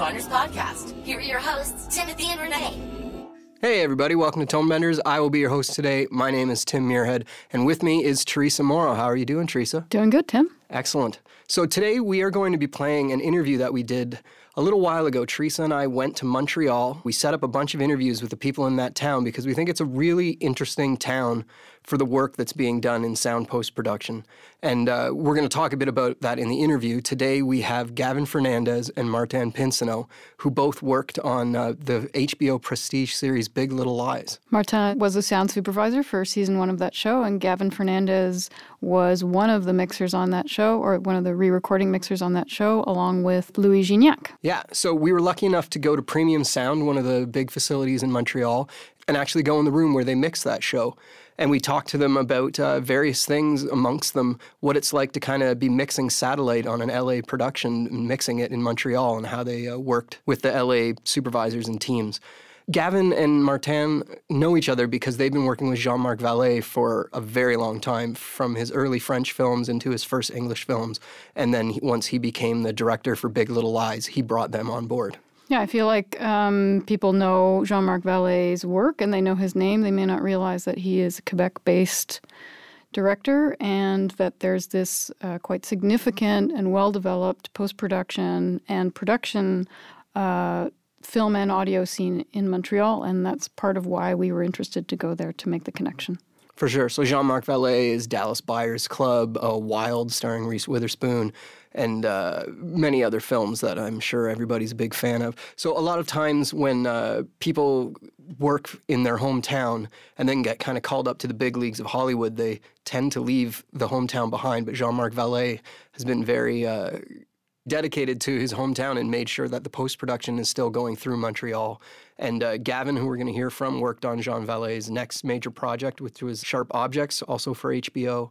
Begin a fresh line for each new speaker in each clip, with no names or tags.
Tone Benders, a sound designers podcast. Here are your hosts, Timothy and Renee.
Hey, everybody, welcome to Tone Benders. I will be your host today. My name is Tim Muirhead, and with me is Teresa Morrow. How are you doing, Teresa?
Doing good, Tim.
Excellent. So, today we are going to be playing an interview that we did a little while ago. Teresa and I went to Montreal. We set up a bunch of interviews with the people in that town because we think it's a really interesting town for the work that's being done in sound post production. And uh, we're going to talk a bit about that in the interview. Today we have Gavin Fernandes and Martin Pinsonnault, who both worked on uh, the HBO prestige series Big Little Lies.
Martin was a sound supervisor for season one of that show, and Gavin Fernandes was one of the mixers on that show, or one of the re recording mixers on that show, along with Louis Gignac.
Yeah, so we were lucky enough to go to Premium Sound, one of the big facilities in Montreal, and actually go in the room where they mix that show and we talked to them about uh, various things, amongst them what it's like to kind of be mixing satellite on an LA production and mixing it in Montreal and how they uh, worked with the LA supervisors and teams. Gavin and Martin know each other because they've been working with Jean Marc Vallée for a very long time, from his early French films into his first English films. And then once he became the director for Big Little Lies, he brought them on board.
Yeah, I feel like um, people know Jean Marc Vallée's work and they know his name. They may not realize that he is a Quebec based director and that there's this uh, quite significant and well developed post production and production uh, film and audio scene in Montreal. And that's part of why we were interested to go there to make the connection.
For sure. So Jean Marc Vallée is Dallas Buyers Club, a Wild starring Reese Witherspoon and uh, many other films that I'm sure everybody's a big fan of. So a lot of times when uh, people work in their hometown and then get kind of called up to the big leagues of Hollywood, they tend to leave the hometown behind. But Jean-Marc Vallée has been very uh, dedicated to his hometown and made sure that the post production is still going through Montreal. And uh, Gavin, who we're going to hear from, worked on Jean Vallée's next major project, which was Sharp Objects, also for HBO.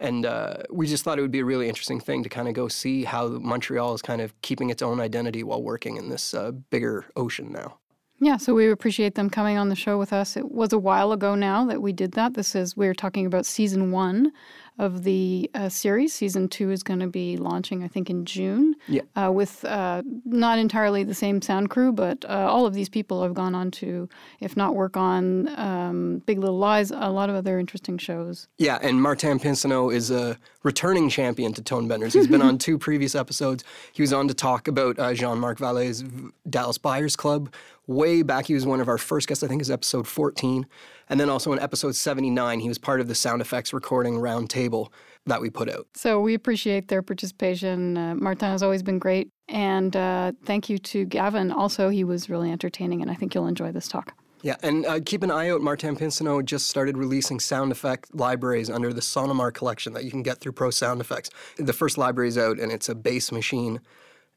And uh, we just thought it would be a really interesting thing to kind of go see how Montreal is kind of keeping its own identity while working in this uh, bigger ocean now.
Yeah, so we appreciate them coming on the show with us. It was a while ago now that we did that. This is, we are talking about season one of the uh, series. Season two is going to be launching, I think, in June.
Yeah.
Uh, with uh, not entirely the same sound crew, but uh, all of these people have gone on to, if not work on um, Big Little Lies, a lot of other interesting shows.
Yeah, and Martin Pinsonnault is a returning champion to Tone Benders. He's been on two previous episodes. He was on to talk about uh, Jean Marc Vallée's Dallas Buyers Club. Way back, he was one of our first guests, I think, is episode 14. And then also in episode 79, he was part of the sound effects recording roundtable that we put out.
So we appreciate their participation. Uh, Martin has always been great. And uh, thank you to Gavin. Also, he was really entertaining, and I think you'll enjoy this talk.
Yeah, and uh, keep an eye out. Martin Pinsonnault just started releasing sound effect libraries under the Sonomar collection that you can get through Pro Sound Effects. The first library is out, and it's a bass machine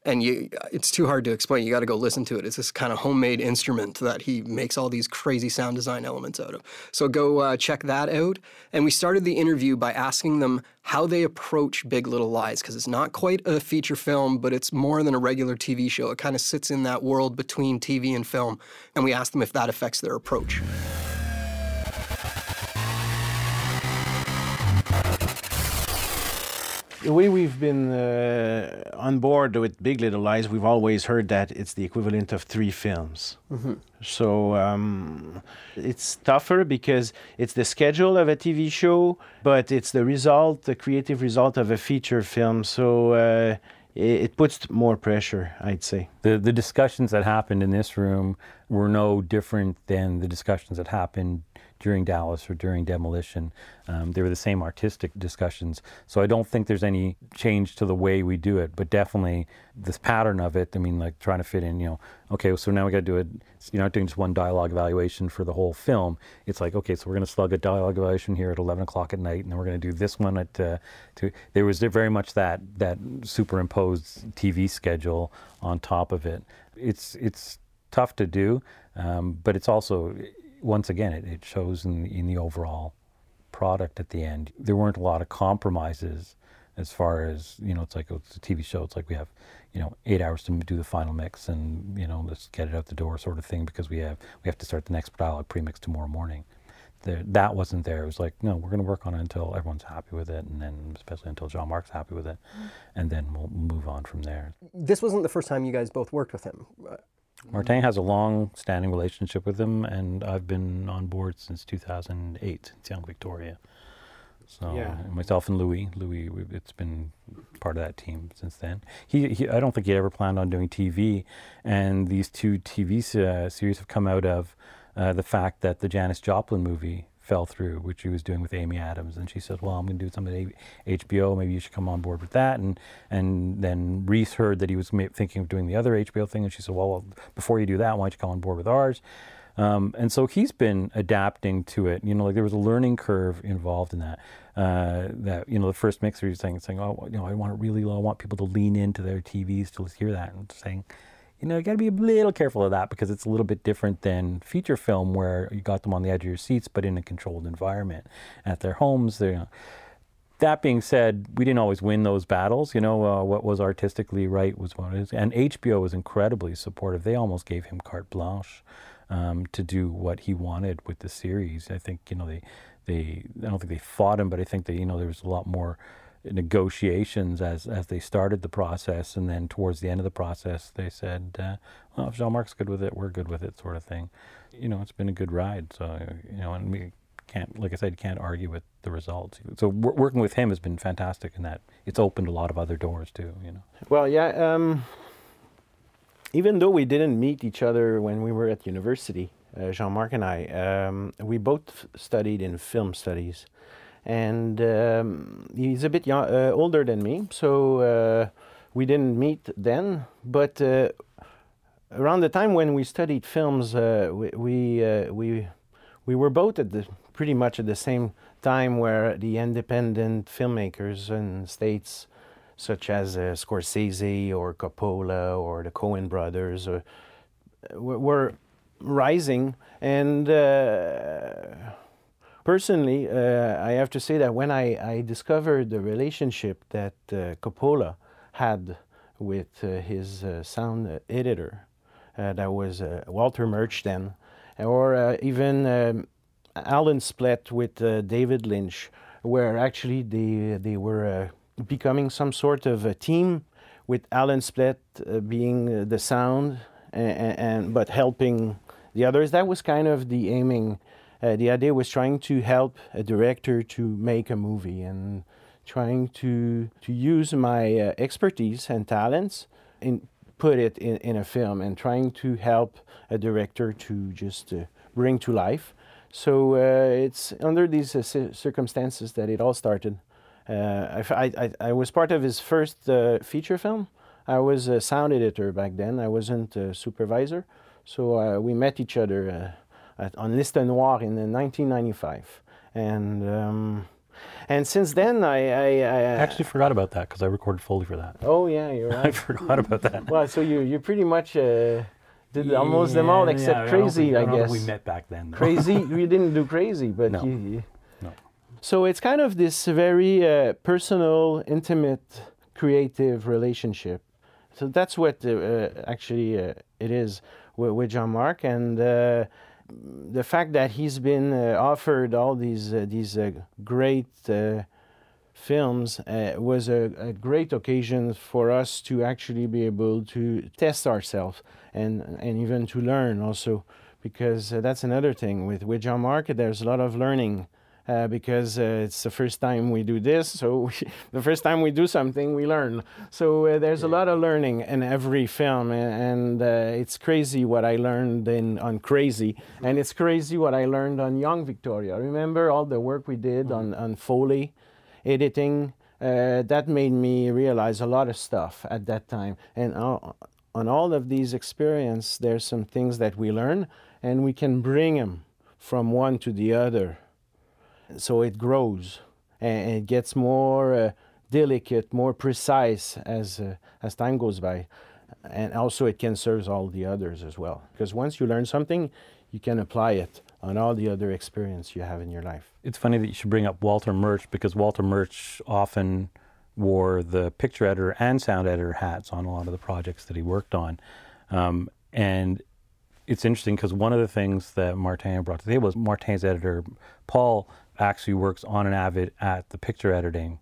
and you it's too hard to explain. You got to go listen to it. It's this kind of homemade instrument that he makes all these crazy sound design elements out of. So go uh, check that out. And we started the interview by asking them how they approach big little lies because it's not quite a feature film but it's more than a regular tv show. It kind of sits in that world between tv and film and we asked them if that affects their approach
the way we've been uh, on board with Big Little Lies, we've always heard that it's the equivalent of three films. Mm-hmm. So um, it's tougher because it's the schedule of a TV show, but it's the result, the creative result of a feature film. So uh, it, it puts more pressure, I'd say.
The, the discussions that happened in this room were no different than the discussions that happened during Dallas or during demolition. Um, they were the same artistic discussions. So I don't think there's any change to the way we do it, but definitely this pattern of it. I mean, like trying to fit in, you know, okay, so now we got to do it. You're not doing just one dialogue evaluation for the whole film. It's like, okay, so we're going to slug a dialogue evaluation here at 11 o'clock at night, and then we're going to do this one at uh, two. There was very much that that superimposed TV schedule on top of it. It's it's tough to do, um, but it's also once again, it, it shows in, in the overall product at the end. There weren't a lot of compromises as far as you know it's like it's a tv show it's like we have you know eight hours to do the final mix and you know let's get it out the door sort of thing because we have we have to start the next dialogue premix tomorrow morning there, that wasn't there. It was like, no, we're going to work on it until everyone's happy with it, and then especially until Jean-Marc's happy with it, mm. and then we'll move on from there.
This wasn't the first time you guys both worked with him.
Martin has a long-standing relationship with him, and I've been on board since 2008, since Young Victoria. So
Yeah.
myself and Louis, Louis, it's been part of that team since then. He, he I don't think he ever planned on doing TV, and these two TV uh, series have come out of uh, the fact that the Janis Joplin movie fell through, which he was doing with Amy Adams, and she said, "Well, I'm going to do something at HBO. Maybe you should come on board with that." And and then Reese heard that he was thinking of doing the other HBO thing, and she said, "Well, well before you do that, why don't you come on board with ours?" Um, and so he's been adapting to it. You know, like there was a learning curve involved in that. Uh, that you know, the first mixer he's saying, saying, "Oh, you know, I want it really low. I want people to lean into their TVs to hear that," and saying, you know, you got to be a little careful of that because it's a little bit different than feature film where you got them on the edge of your seats, but in a controlled environment at their homes. You know, that being said, we didn't always win those battles. You know, uh, what was artistically right was what is. And HBO was incredibly supportive. They almost gave him carte blanche um, to do what he wanted with the series. I think, you know, they, they, I don't think they fought him, but I think that, you know, there was a lot more negotiations as, as they started the process. And then towards the end of the process, they said, uh, well, if Jean Marc's good with it, we're good with it, sort of thing. You know, it's been a good ride. So, you know, and we, can't, like I said, can't argue with the results. So wor- working with him has been fantastic in that it's opened a lot of other doors too. You know.
Well, yeah. Um, even though we didn't meet each other when we were at university, uh, Jean-Marc and I, um, we both studied in film studies, and um, he's a bit young, uh, older than me, so uh, we didn't meet then. But uh, around the time when we studied films, uh, we we, uh, we we were both at the pretty much at the same time where the independent filmmakers in states such as uh, Scorsese or Coppola or the Coen brothers were rising and personally uh, I have to say that when I, I discovered the relationship that uh, Coppola had with uh, his sound editor that was Walter Murch then or even um, Alan Splet with David Lynch, where actually they they were becoming some sort of a team, with Alan Splet uh, being uh, the sound and, and but helping the others. That was kind of the aiming. Uh, the idea was trying to help a director to make a movie and trying to to use my uh, expertise and talents and put it in, in a film and trying to help a director to just uh, bring to life. So uh, it's under these uh, ci- circumstances that it all started. Uh, I, I, I was part of his first feature film. I was a sound editor back then. I wasn't a supervisor. So we met each other at, on Liste Noire in uh, 1995. And um, and since then, I, I, I
I actually forgot about that because I recorded fully for that.
oh yeah, you're
I forgot about that.
well, so you you pretty much uh, did almost them all except
yeah, I
crazy,
think-
I,
know if
guess.
we met back then. though.
crazy, we didn't do crazy, but
No.
you, you-
No.
So it's kind of this very uh, personal, intimate, creative relationship. So that's what uh, uh, actually uh, it is with, with Jean Marc, and uh, the fact that he's been uh, offered all these uh, these uh, great uh, films uh, was a, a great occasion for us to actually be able to test ourselves and and even to learn also because uh, that's another thing with with Jean Marc there's a lot of learning uh, because uh, it's the first time we do this so we, the first time we do something we learn. So uh, there's a lot of learning in every film a- and uh, it's crazy what I learned in on Crazy and it's crazy what I learned on Young Victoria. Remember all the work we did on on Foley editing? Uh, that made me realize a lot of stuff at that time. And all, on all of these experience there's some things that we learn and we can bring them from one to the other so it grows and it gets more uh, delicate more precise as uh, as time goes by. And also it can serve all the others as well. Because once you learn something you can apply it on all the other experience you have in your life.
It's funny that you should bring up Walter Murch because Walter Murch often wore the picture editor and sound editor hats on a lot of the projects that he worked on. Um, and it's interesting because one of the things that Martin brought to the table was Martin's editor, Paul, actually works on an Avid at the picture editing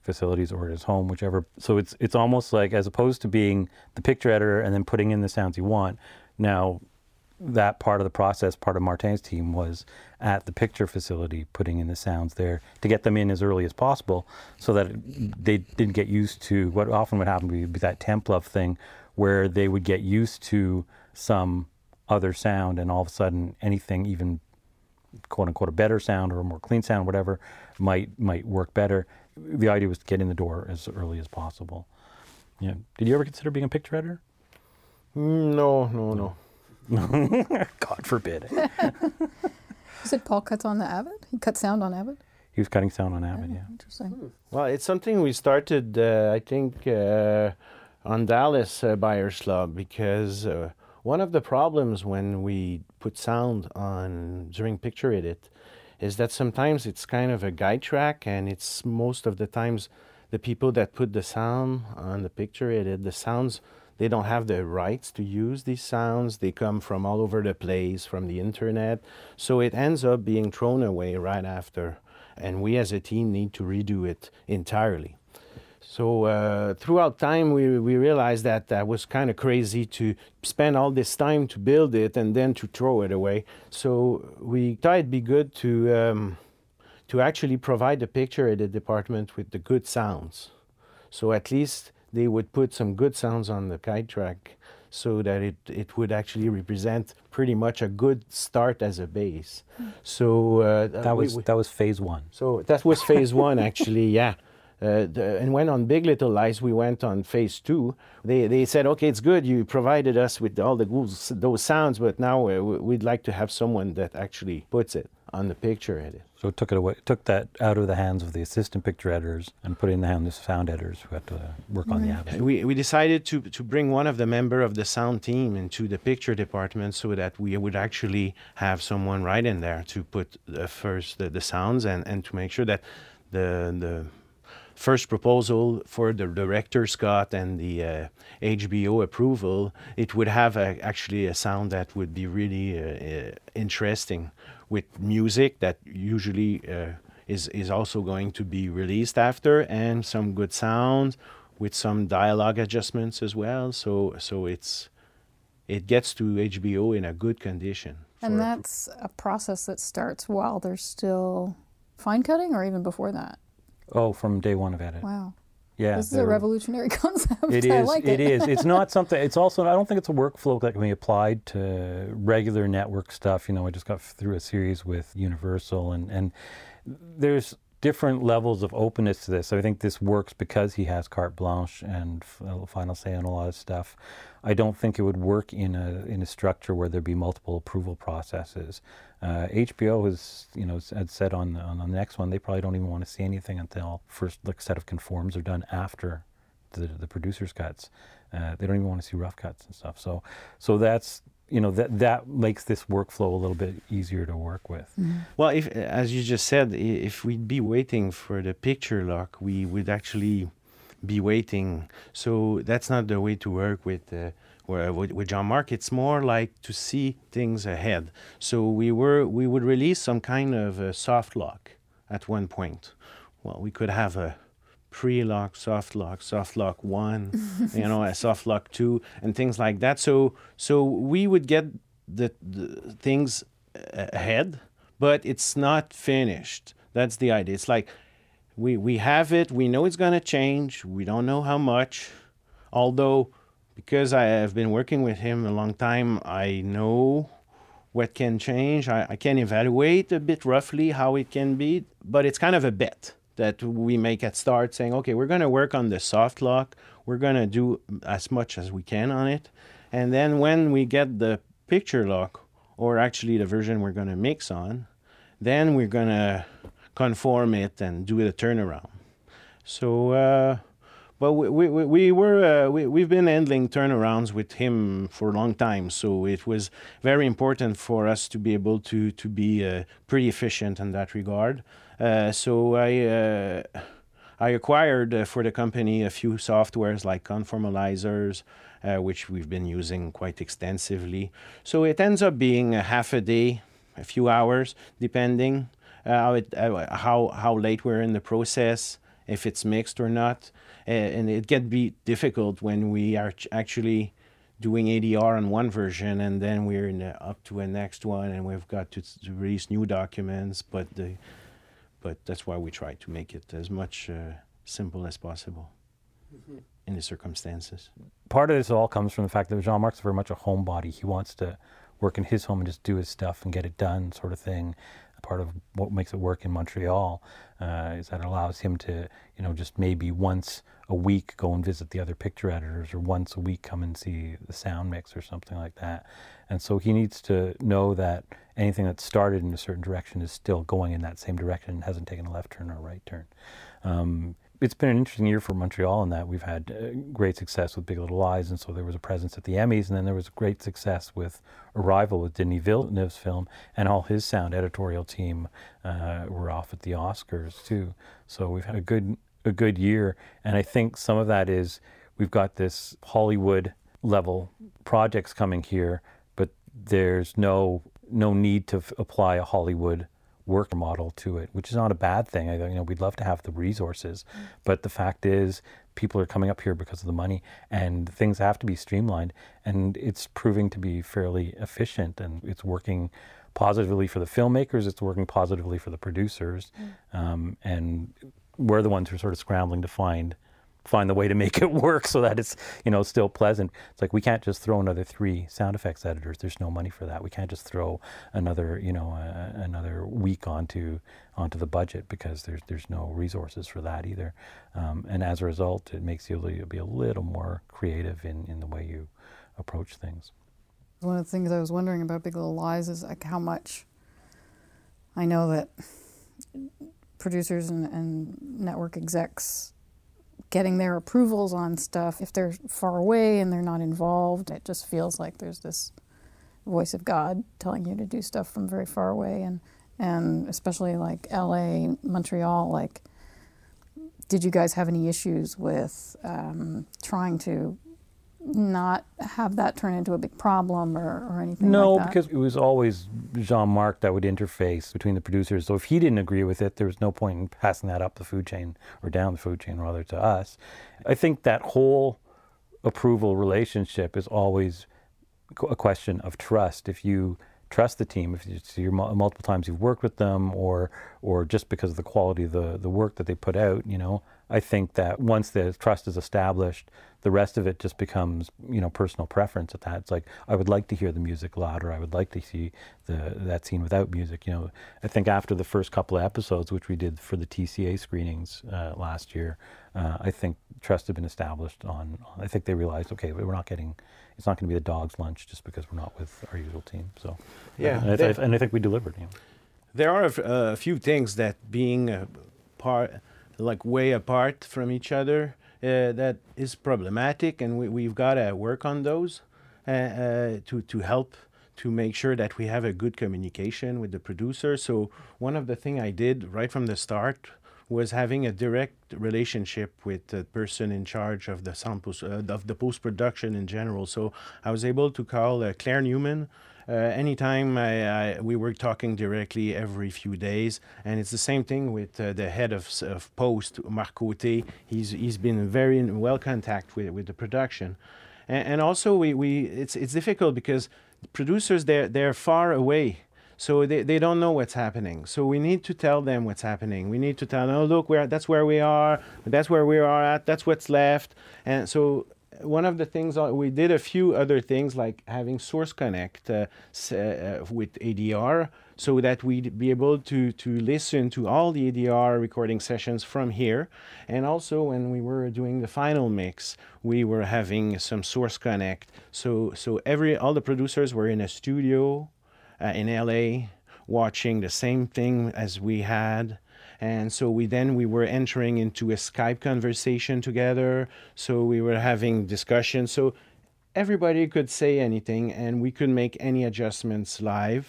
facilities or at his home, whichever. So it's it's almost like as opposed to being the picture editor and then putting in the sounds you want. Now, that part of the process, part of Martin's team was at the picture facility putting in the sounds there to get them in as early as possible, so that they didn't get used to what often would happen would be that temp love thing, where they would get used to some other sound and all of a sudden anything even quote unquote a better sound or a more clean sound, whatever, might might work better. The idea was to get in the door as early as possible. Yeah. Did you ever consider being a picture editor?
Mm, No, no, no.
God forbid.
You said Paul cuts on the Avid? He cut sound on Avid?
he was cutting sound on Avid, yeah.
Interesting.
Well, it's something we started, uh, I think, uh, on Dallas uh, Buyers Club because uh, one of the problems when we put sound on during picture edit is that sometimes it's kind of a guide track, and it's most of the times the people that put the sound on the picture edit, the sounds they don't have the rights to use these sounds. They come from all over the place, from the internet. So it ends up being thrown away right after. And we as a team need to redo it entirely. So uh, throughout time, we, we realized that that was kind of crazy to spend all this time to build it and then to throw it away. So we thought it'd be good to um, to actually provide the picture at the department with the good sounds. So at least they would put some good sounds on the guide track so that it, it would actually represent pretty much a good start as a base. So uh,
That
we-
was
we-
that was phase one.
so that was phase one, actually, yeah. Uh, the, and when on Big Little Lies, we went on phase two. They, they said, okay, it's good. You provided us with all the those, those sounds, but now uh, we'd like to have someone that actually puts it on the picture edit.
So it took it away, took that out of the hands of the assistant picture editors and put it in the hands of sound editors who had to work on the Avid.
We, we decided to, to bring one of the member of the sound team into the picture department so that we would actually have someone right in there to put the first the, the sounds and, and to make sure that the the first proposal for the director's cut and the uh, HBO approval, it would have a, actually a sound that would be really uh, uh, interesting with music that usually uh, is is also going to be released after and some good sound with some dialogue adjustments as well. So so it's it gets to HBO in a good condition.
And that's a process that starts while they're still fine cutting or even before that.
Oh, from day one of edit.
Wow.
Yeah,
this is a revolutionary concept.
It
I
is.
like
it is. It's not something. It's also. I don't think it's a workflow that can be applied to regular network stuff. You know, I just got through a series with Universal, and and there's different levels of openness to this. I think this works because he has carte blanche and uh, final say on a lot of stuff. I don't think it would work in a in a structure where there'd be multiple approval processes. Uh, HBO has, you know, had said on the, on the next one they probably don't even want to see anything until first like set of conforms are done after the the producer's cuts. Uh, they don't even want to see rough cuts and stuff. So so that's you know that that makes this workflow a little bit easier to work with.
Well, if as you just said, if we'd be waiting for the picture lock, we would actually be waiting. So that's not the way to work with. Uh, where with, with Jean-Marc, it's more like to see things ahead. So we were we would release some kind of a soft lock at one point. Well, we could have a pre-lock, soft lock, soft lock one, you know, a soft lock two, and things like that. So so we would get the, the things ahead, but it's not finished. That's the idea. It's like we we have it. We know it's gonna change. We don't know how much, although because I have been working with him a long time, I know what can change. I, I can evaluate a bit roughly how it can be, but it's kind of a bet that we make at start saying, okay, we're going to work on the soft lock. We're going to do as much as we can on it. And then when we get the picture lock, or actually the version we're going to mix on, then we're going to conform it and do the turnaround. So, uh, but we, we, we- we were uh, we, we've been handling turnarounds with him for a long time, so it was very important for us to be able to to be uh, pretty efficient in that regard. Uh, so I uh, I acquired uh, for the company a few softwares like conformalizers, uh, which we've been using quite extensively. So it ends up being a half a day, a few hours, depending how, it, how, how late we're in the process, if it's mixed or not. And it can be difficult when we are actually doing ADR on one version and then we're in the, up to a next one and we've got to, to, release new documents but the but that's why we try to make it as much uh, simple as possible mm-hmm. in the circumstances.
Part of this all comes from the fact that jean-marc's very much a homebody. He wants to work in his home and just do his stuff and get it done sort of thing part of what makes it work in Montreal uh, is that it allows him to, you know, just maybe once a week go and visit the other picture editors, or once a week come and see the sound mix or something like that. And so he needs to know that anything that's started in a certain direction is still going in that same direction and hasn't taken a left turn or a right turn. Um, it's been an interesting year for Montreal in that we've had uh, great success with Big Little Lies, and so there was a presence at the Emmys, and then there was great success with Arrival with Denis Villeneuve's film, and all his sound editorial team uh, were off at the Oscars too. So we've had a good a good year, and I think some of that is we've got this Hollywood level projects coming here, but there's no no need to f- apply a Hollywood work model to it, which is not a bad thing. I, you know, we'd love to have the resources, mm. but the fact is, people are coming up here because of the money, and things have to be streamlined, and it's proving to be fairly efficient, and it's working positively for the filmmakers. It's working positively for the producers, mm. um, and we're the ones who are sort of scrambling to find find the way to make it work so that it's you know still pleasant. It's like we can't just throw another three sound effects editors. There's no money for that. We can't just throw another you know uh, another week onto onto the budget because there's there's no resources for that either. Um, and as a result, it makes you be a little more creative in in the way you approach things.
One of the things I was wondering about Big Little Lies is like how much I know that producers and, and network execs getting their approvals on stuff. If they're far away and they're not involved, it just feels like there's this voice of God telling you to do stuff from very far away. And, and especially like LA, Montreal, like, did you guys have any issues with um, trying to not have that turn into a big problem or, or anything
no,
like
because it was always Jean Marc that would interface between the producers. So if he didn't agree with it, there was no point in passing that up the food chain or down the food chain, rather, to us. I think that whole approval relationship is always a question of trust. If you trust the team, if it's your multiple times you've worked with them, or or just because of the quality of the the work that they put out, you know, I think that once the trust is established, the rest of it just becomes you know personal preference at that. It's like i would like to hear the music louder. I would like to see the that scene without music you know. I think after the first couple of episodes which we did for the tca screenings uh, last year uh, i think trust had been established on i think they realized okay we're not getting it's not going to be the dog's lunch just because we're not with our usual team. So
yeah
and, I, and I think we delivered you know.
there are a, few things that being a part like way apart from each other uh, that is problematic, and we, we've got to work on those uh, uh, to, to help to make sure that we have a good communication with the producer. So one of the things I did right from the start was having a direct relationship with the person in charge of the sound post, uh, of the post production in general. So I was able to call uh, Claire Newman, uh, anytime I, I, we were talking directly every few days, and it's the same thing with uh, the head of, of Post, Marc Côté. He's he's been very in well contact with with the production, and, and also we, we it's it's difficult because producers they're they're far away. So they, they don't know what's happening. So we need to tell them what's happening. We need to tell them, oh look, where that's where we are. That's where we are at. That's what's left. And so one of the things uh, we did a few other things like having source connect uh, uh, with ADR so that we'd be able to to listen to all the ADR recording sessions from here. And also when we were doing the final mix we were having some source connect. So so every all the producers were in a studio uh, in LA watching the same thing as we had and so we then we were entering into a Skype conversation together. So we were having discussions. So everybody could say anything, and we could make any adjustments live.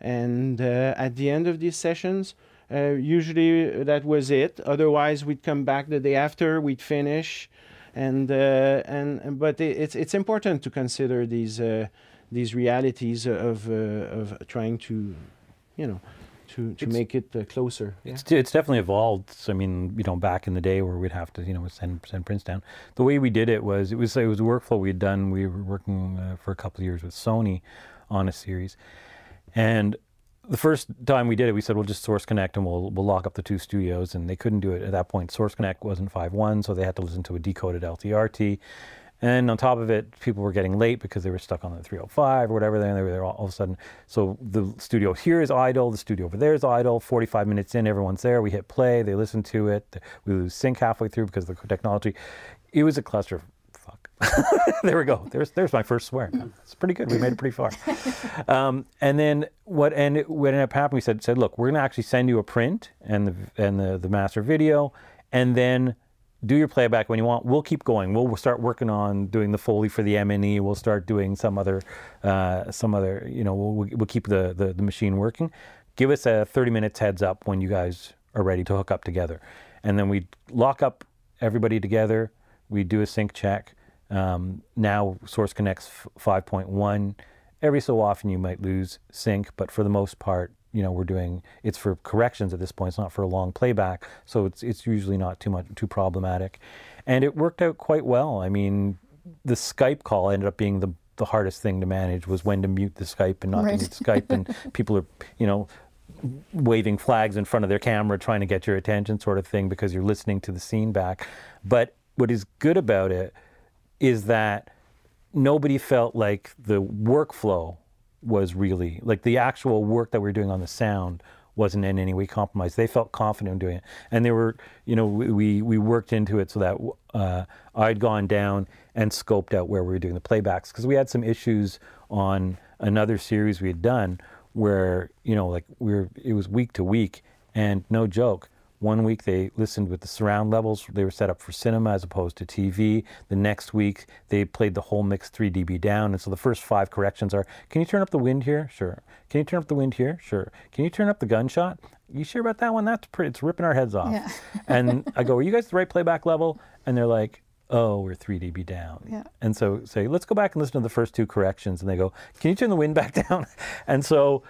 And uh, at the end of these sessions, Uh, usually that was it. Otherwise, we'd come back the day after, we'd finish, and uh, and but i- it's it's important to consider these uh, these realities of uh, of trying to, you know, to to
It's-
make it uh, closer. yeah?
It's, it's definitely evolved. So, I mean, you know, back in the day where we'd have to, you know, send send prints down. The way we did it was it was it was a workflow we had done. We were working uh, for a couple of years with Sony on a series, and the first time we did it, we said we'll just Source Connect and we'll we'll lock up the two studios, and they couldn't do it at that point. Source Connect wasn't 5.1, so they had to listen to a decoded LTRT. And on top of it, people were getting late because they were stuck on the 305 or whatever. Then they were there all, all of a sudden. So the studio here is idle, the studio over there is idle. 45 minutes in, everyone's there. We hit play, they listen to it. We lose sync halfway through because of the technology. It was a cluster. Fuck. there we go. There's there's my first swear. It's pretty good. We made it pretty far. Um, and then what and it, what ended up happening? We said said, look, we're going to actually send you a print and the and the, the master video, and then do your playback when you want. We'll keep going. We'll, we'll start working on doing the foley for the M and E. We'll start doing some other uh, some other. You know, we'll we'll keep the, the the machine working. Give us a 30 minutes heads up when you guys are ready to hook up together, and then we lock up everybody together. We do a sync check. Um, now Source Connects f- 5.1. Every so often you might lose sync, but for the most part, you know, we're doing it's for corrections at this point. It's not for a long playback, so it's it's usually not too much too problematic, and it worked out quite well. I mean, the Skype call ended up being the the hardest thing to manage was when to mute the Skype and not
Right.
to mute Skype, and people are you know waving flags in front of their camera trying to get your attention sort of thing because you're listening to the scene back. But what is good about it is that nobody felt like the workflow was really like the actual work that we were doing on the sound wasn't in any way compromised. They felt confident in doing it, and they were, you know, we we worked into it so that uh, I'd gone down and scoped out where we were doing the playbacks. Because we had some issues on another series we had done where you know like we were it was week to week. And no joke one week they listened with the surround levels. They were set up for cinema as opposed to TV. The next week they played the whole mix 3 dB down. And so the first five corrections are can you turn up the wind here? Sure. Can you turn up the wind here? Sure. Can you turn up the gunshot? You sure about that one? That's pretty, it's ripping our heads off.
Yeah.
and I go, are you guys the right playback level? And they're like, oh, we're 3 dB down.
Yeah.
And so say, let's go back and listen to the first two corrections. And they go, can you turn the wind back down? and so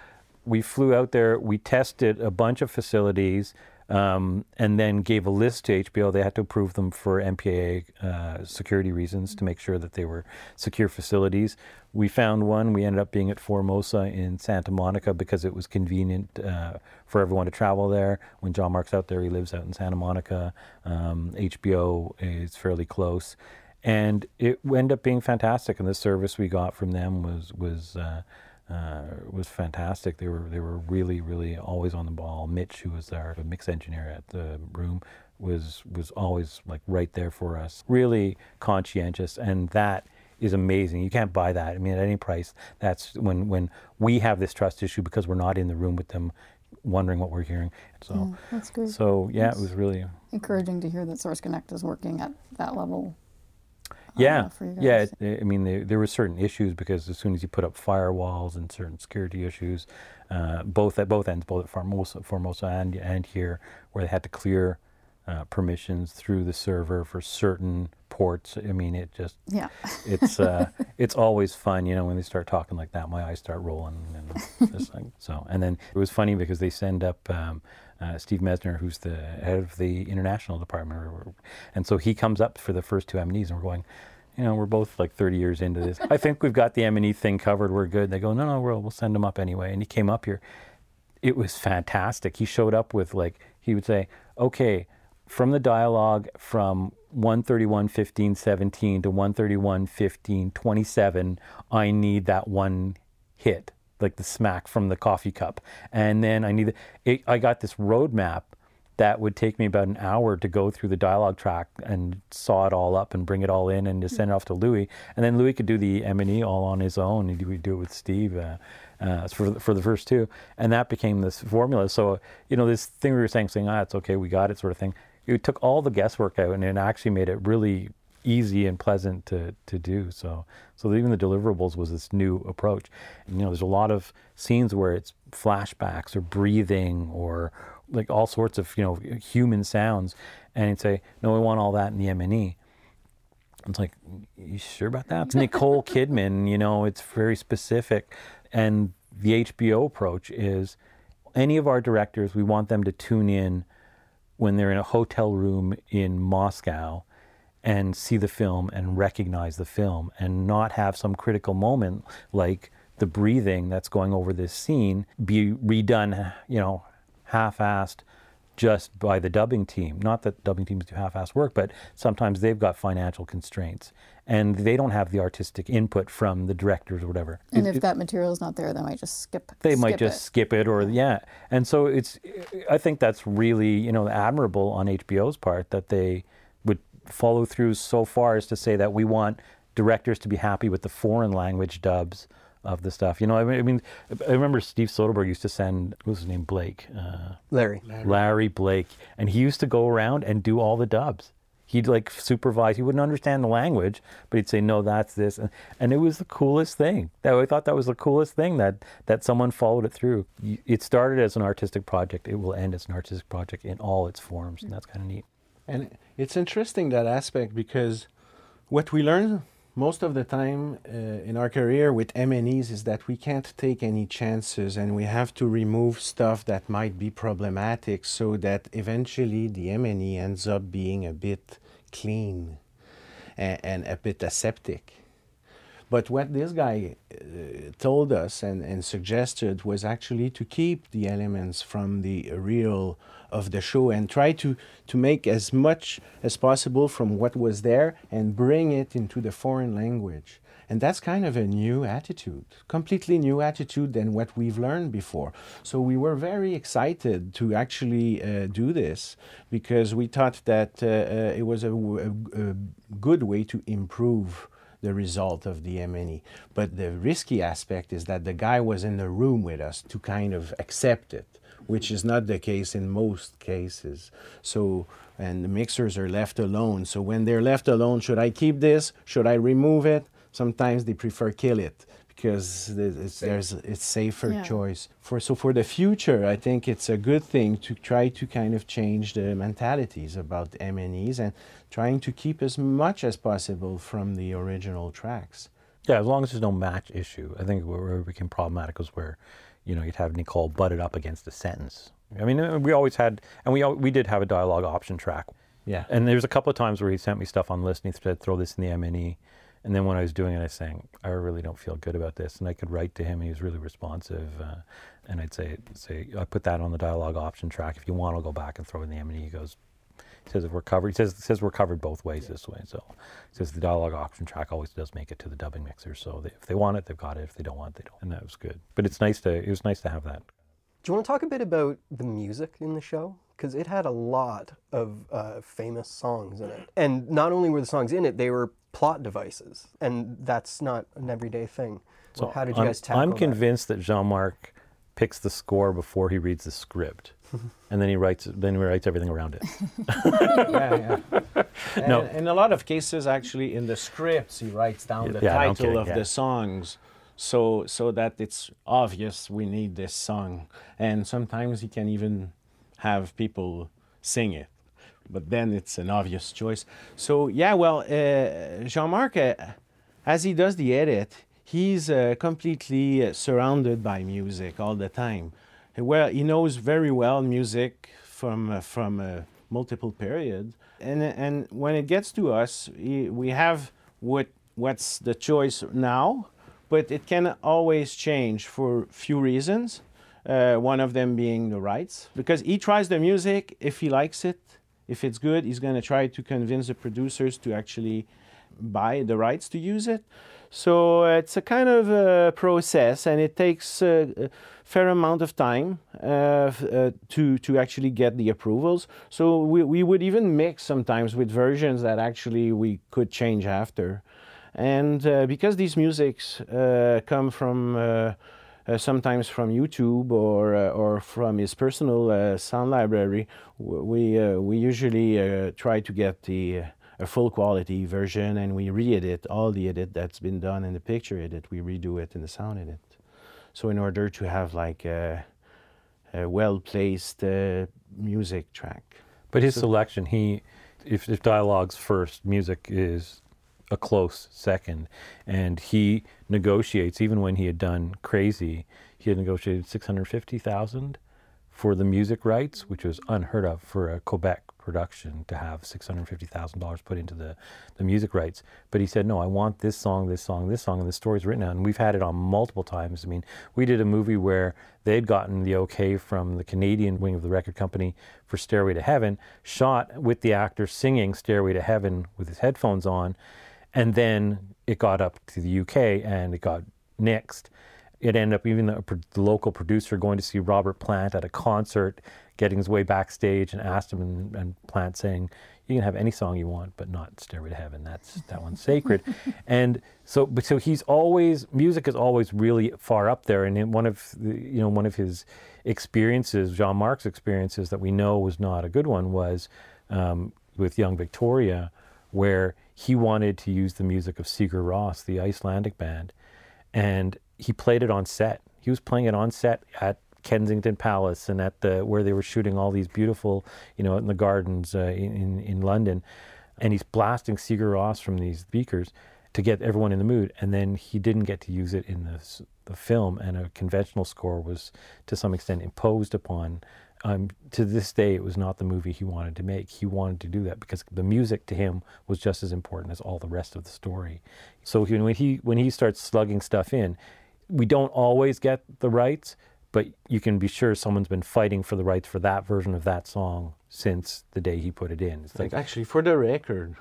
we flew out there, we tested a bunch of facilities, um, and then gave a list to HBO. They had to approve them for MPAA uh, security reasons to make sure that they were secure facilities. We found one. We ended up being at Formosa in Santa Monica because it was convenient uh, for everyone to travel there. When Jean-Marc's out there, he lives out in Santa Monica. Um, HBO is fairly close and it ended up being fantastic. And the service we got from them was was uh, uh, was fantastic. They were they were really really always on the ball. Mitch, who was our mix engineer at the room, was was always like right there for us. Really conscientious, and that is amazing. You can't buy that. I mean, at any price. That's when when we have this trust issue because we're not in the room with them, wondering what we're hearing. So.
That's great.
So yeah,
That's
it was really
encouraging to hear that Source Connect is working at that level.
Yeah, yeah. I mean, there, there were certain issues because as soon as you put up firewalls and certain security issues, uh, both at both ends, both at Formosa, Formosa and and here, where they had to clear uh, permissions through the server for certain ports. I mean, it just
Yeah.
it's uh, it's always fun, you know, when they start talking like that. My eyes start rolling, and like, so. And then it was funny because they send up um, uh, Steve Mesner, who's the head of the international department, and so he comes up for the first two M&Es, and we're going. You know, we're both like 30 years into this. I think we've got the M&E thing covered. We're good. They go, no, no, we'll, we'll send him up anyway. And he came up here. It was fantastic. He showed up with like, he would say, okay, from the dialogue from 131 15 17 to 131 15 27 i need that one hit like the smack from the coffee cup. And then i need the, it, i got this roadmap that would take me about an hour to go through the dialogue track and saw it all up and bring it all in and just send it off to louis. And then louis could do the m&e all on his own. And we'd do it with steve uh, uh, for, for the first two. And that became this formula. So you know this thing we were saying saying ah it's okay we got it sort of thing. It took all the guesswork out and it actually made it really easy and pleasant to, to do. So so even the deliverables was this new approach. And, you know, there's a lot of scenes where it's flashbacks or breathing or like all sorts of you know human sounds, and he'd say, "No, we want all that in the M and E." It's like, you sure about that? It's Nicole Kidman, you know, it's very specific. And the HBO approach is any of our directors, we want them to tune in when they're in a hotel room in Moscow and see the film and recognize the film and not have some critical moment like the breathing that's going over this scene be redone, you know, half-assed just by the dubbing team. Not that dubbing teams do half-assed work, but sometimes they've got financial constraints and they don't have the artistic input from the directors or whatever.
And if that material is not there, they might just skip.
They might just
it.
skip it or yeah. And so it's I think that's really, you know, admirable on HBO's part that they follow through so far as to say that we want directors to be happy with the foreign language dubs of the stuff. You know, I mean, I, mean, I remember Steve Soderbergh used to send, what was his name, Blake? Uh,
Larry.
Larry Blake, and he used to go around and do all the dubs. He'd like supervise. He wouldn't understand the language, but he'd say, "No, that's this," and, and it was the coolest thing. That I thought that was the coolest thing that that someone followed it through. It started as an artistic project. It will end as an artistic project in all its forms, and that's kind of neat.
And it's interesting that aspect because what we learn most of the time uh, in our career with M&Es is that we can't take any chances and we have to remove stuff that might be problematic so that eventually the M&E ends up being a bit clean and, and a bit aseptic. But what this guy uh, told us and, and suggested was actually to keep the elements from the real of the show and try to, to make as much as possible from what was there and bring it into the foreign language. And that's kind of a new attitude, completely new attitude than what we've learned before. So we were very excited to actually uh, do this because we thought that uh, uh, it was a, good way to improve the result of the M&E. But the risky aspect is that the guy was in the room with us to kind of accept it, which is not the case in most cases. So, and the mixers are left alone. So when they're left alone, should I keep this? Should I remove it? Sometimes they prefer kill it because it's, there's it's safer
Yeah.
choice. For so for the future, I think it's a good thing to try to kind of change the mentalities about M&Es and trying to keep as much as possible from the original tracks.
Yeah, as long as there's no match issue. I think where where it became problematic was where, you know, you'd have Nicole butted up against a sentence. I mean, uh, we always had, and we we did have a dialogue option track.
Yeah.
And there's a couple of times where he sent me stuff on list and he said, throw this in the M&E. And then when I was doing it, I was saying, I really don't feel good about this. And I could write to him. He was really responsive. Uh, and I'd say, say, I put that on the dialogue option track. If you want, I'll go back and throw in the M&E. He goes, he says if we're covered, he says, says we're covered both ways this way. So he says the dialogue option track always does make it to the dubbing mixer. So they, if they want it, they've got it. If they don't want it, they don't. And that was good. But it's nice to, it was nice to have that.
Do you want to talk a bit about the music in the show? Because it had a lot of uh, famous songs in it. And not only were the songs in it, they were plot devices. And that's not an everyday thing. So how did you
I'm,
guys tackle
I'm
that?
convinced that Jean-Marc picks the score before he reads the script, and then he writes then he writes everything around it.
yeah, yeah. And
No.
in a lot of cases, actually, in the scripts, he writes down the
Yeah, no
title
kidding,
of the songs, so so that it's obvious we need this song. And sometimes he can even have people sing it, but then it's an obvious choice. So yeah, well, uh, Jean-Marc, uh, as he does the edit, he's uh, completely uh, surrounded by music all the time. Well, he knows very well music from uh, from uh, multiple period, and and when it gets to us, he, we have what what's the choice now, but it can always change for few reasons. Uh, one of them being the rights, because he tries the music if he likes it, if it's good, he's going to try to convince the producers to actually buy the rights to use it. So uh, it's a kind of uh, process, and it takes uh, a fair amount of time uh, uh, to to actually get the approvals. So we, we would even mix sometimes with versions that actually we could change after, and uh, because these musics uh, come from. Uh, uh, sometimes from YouTube or uh, or from his personal sound library, we we usually try to get the a full quality version and we re-edit all the edit that's been done in the picture edit. We redo it in the sound edit. So in order to have like a well placed uh, music track.
But his selection, he, if, if dialogue's first, music is a close second. And he negotiates, even when he had done Crazy, he had negotiated 650000 for the music rights, which was unheard of for a Quebec production to have $650,000 put into the, the music rights. But he said, no, I want this song, this song, this song, and the story's written out. And we've had it on multiple times. I mean, we did a movie where they'd gotten the okay from the Canadian wing of the record company for Stairway to Heaven, shot with the actor singing Stairway to Heaven with his headphones on. And then it got up to the UK and it got nixed. It ended up even the, the local producer going to see Robert Plant at a concert getting his way backstage and asked him and, and Plant saying, "You can have any song you want, but not Stairway to Heaven. That's that one's sacred." and so, but so he's always music is always really far up there. And in one of the, you know one of his experiences, Jean-Marc's experiences that we know was not a good one was um, with Young Victoria, where he wanted to use the music of Sigur Rós, the Icelandic band, and he played it on set. He was playing it on set at Kensington Palace and at the where they were shooting all these beautiful, you know, in the gardens uh, in in London, and he's blasting Sigur Rós from these speakers to get everyone in the mood, and then he didn't get to use it in the the film, and a conventional score was to some extent imposed upon. Um, to this day, it was not the movie he wanted to make. He wanted to do that because the music to him was just as important as all the rest of the story. So when he when he starts slugging stuff in, we don't always get the rights, but you can be sure someone's been fighting for the rights for that version of that song since the day he put it in.
It's like, like actually, for the record,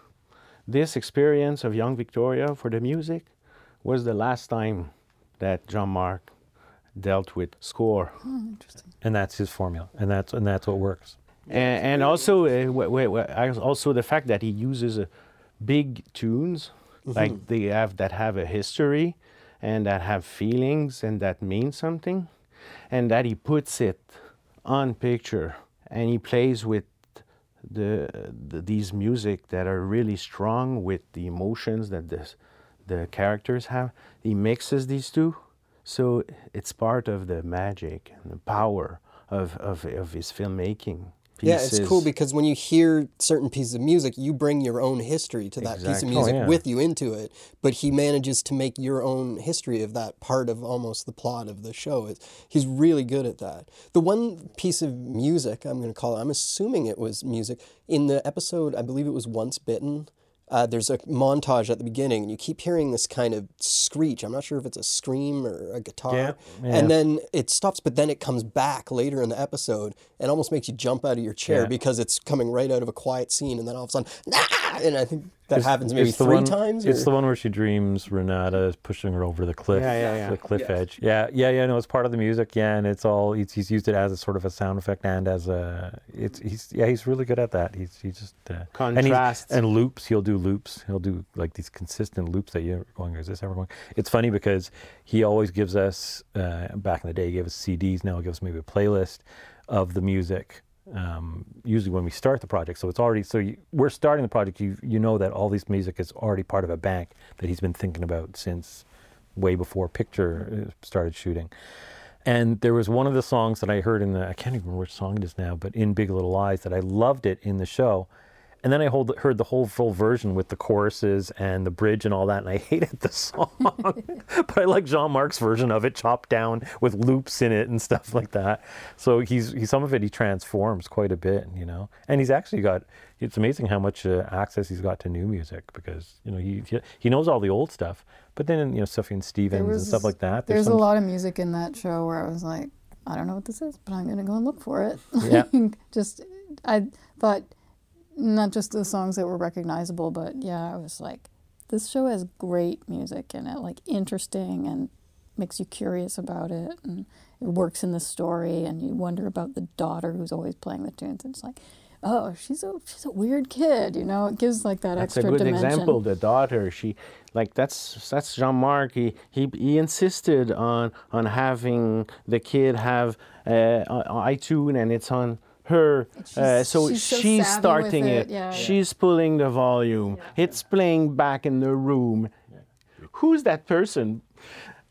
this experience of Young Victoria for the music was the last time that Jean-Marc dealt with score.
Oh, interesting.
And that's his formula, and that's and that's what works.
And, and also, uh, w- w- also the fact that he uses uh, big tunes, mm-hmm. like they have that have a history, and that have feelings and that mean something and that he puts it on picture and he plays with the, the, these music that are really strong with the emotions that this, the characters have. He mixes these two, so it's part of the magic and the power of, of, of his filmmaking
pieces. Yeah, it's cool because when you hear certain pieces of music, you bring your own history to that exactly. piece of oh, music oh, yeah. with you into it. But he manages to make your own history of that part of almost the plot of the show. He's really good at that. The one piece of music I'm going to call it, I'm assuming it was music in the episode. I believe it was Once Bitten uh, there's a montage at the beginning, and you keep hearing this kind of screech. I'm not sure if it's a scream or a guitar. Yeah, yeah. And then it stops, but then it comes back later in the episode and almost makes you jump out of your chair yeah. because it's coming right out of a quiet scene, and then all of a sudden, ah! and I think that it's, happens maybe three
one,
times.
Or? It's the one where she dreams Renata is pushing her over the cliff, yeah, yeah, yeah. the cliff yes. edge. Yeah, yeah, yeah. No, it's part of the music. Yeah, and it's all he's, he's used it as a sort of a sound effect and as a it's he's yeah he's really good at that. He's he just uh,
contrast
and, and, loops. He'll do loops. He'll do like these consistent loops that you're going. Is this ever going? It's funny because he always gives us uh, back in the day he gave us CDs. Now he gives us maybe a playlist of the music um, usually when we start the project. So it's already so you, we're starting the project. You you know that all this music is already part of a bank that he's been thinking about since way before picture uh, started shooting. And there was one of the songs that I heard in the I can't even remember which song it is now, but in Big Little Lies that I loved it in the show. And then I hold, heard the whole full version with the choruses and the bridge and all that, and I hated the song. but I like Jean-Marc's version of it, chopped down with loops in it and stuff like that. So he's, he, some of it he transforms quite a bit, you know. And he's actually got, it's amazing how much uh, access he's got to new music because, you know, he, he knows all the old stuff. But then, you know, Sufjan Stevens was, and stuff like that.
There's, there's some... a lot of music in that show where I was like, I don't know what this is, but I'm going to go and look for it.
Yeah.
Just, I thought not just the songs that were recognizable, but yeah, I was like, this show has great music in it, like interesting and makes you curious about it, and it works in the story, and you wonder about the daughter who's always playing the tunes. And it's like, oh, she's a she's a weird kid, you know. It gives like that
that's
extra
dimension.
That's
a good example. The daughter, she like that's that's Jean-Marc. He, he he insisted on on having the kid have uh, iTunes, and it's on her uh, so she's, so she's starting it, it. Yeah, she's yeah. pulling the volume yeah. it's playing back in the room who's that person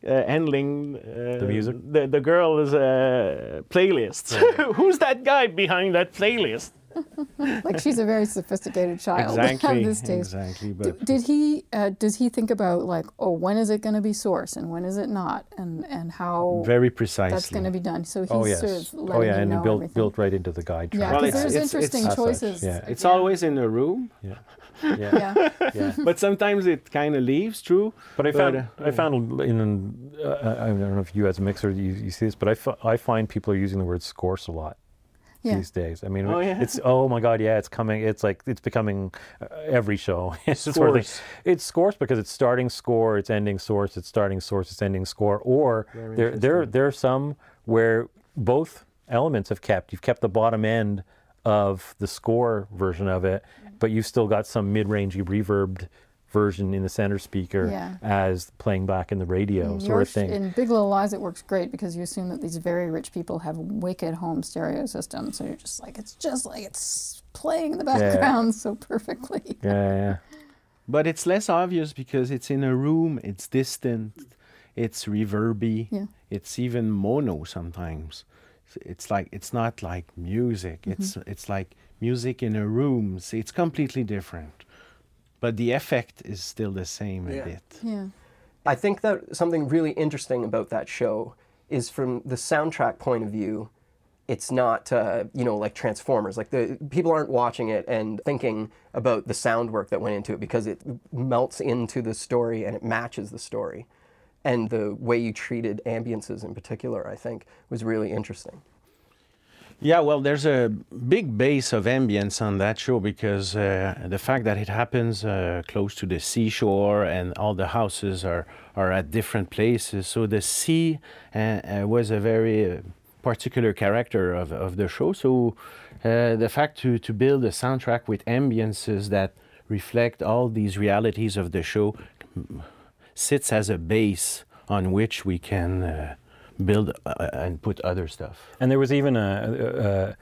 uh, handling uh,
The music?
The, the girl's uh, playlist. Who's that guy behind that playlist?
like she's a very sophisticated child
Exactly.
of this taste.
Exactly.
D-
But
did he? Uh, does he think about like, oh, when is it going to be source and when is it not, and and how
very precisely.
that's going to be done? So he's
Oh yes.
sort of letting
oh yeah, and
know
built
everything.
built right into the guide
Yeah.
Well,
because
it's-
there's
it's-
interesting
it's-
as such,
choices.
yeah.
It's
Yeah.
always in a room,
Yeah.
yeah.
yeah.
but sometimes it kind of leaves true.
But I
But,
found
uh,
I found in uh, I don't know if you as a mixer you, you see this, but I, I find people are using the word scorce a lot
Yeah.
these days. I mean,
Oh, yeah?
it's oh my god, yeah, it's coming. It's like it's becoming uh, every show. it's sort of it's scorce because it's starting score, it's ending source, it's starting source, it's ending score. Or
Very
there there there are some where both elements have kept. You've kept the bottom end of the score version of it, but you've still got some mid-rangey reverbed version in the center speaker
Yeah.
as playing back in the radio
In
sort of thing.
In Big Little Lies, it works great because you assume that these very rich people have wicked home stereo systems. So you're just like, it's just like it's playing in the background so perfectly.
yeah, yeah.
But it's less obvious because it's in a room, it's distant, it's reverby,
Yeah.
it's even mono sometimes. It's like it's not like music.
Mm-hmm.
It's it's like music in a room. So it's completely different. But the effect is still the same
Yeah.
a bit.
Yeah.
I think that something really interesting about that show is from the soundtrack point of view. It's not, uh, you know, like Transformers. Like the people aren't watching it and thinking about the sound work that went into it because it melts into the story and it matches the story. And the way you treated ambiances in particular, I think, was really interesting.
Yeah, well, there's a big base of ambience on that show because uh, the fact that it happens uh, close to the seashore and all the houses are, are at different places. So the sea uh, uh, was a very uh, particular character of, of the show. So uh, the fact to, to build a soundtrack with ambiences that reflect all these realities of the show mm, sits as a base on which we can build uh, and put other stuff.
And there was even a,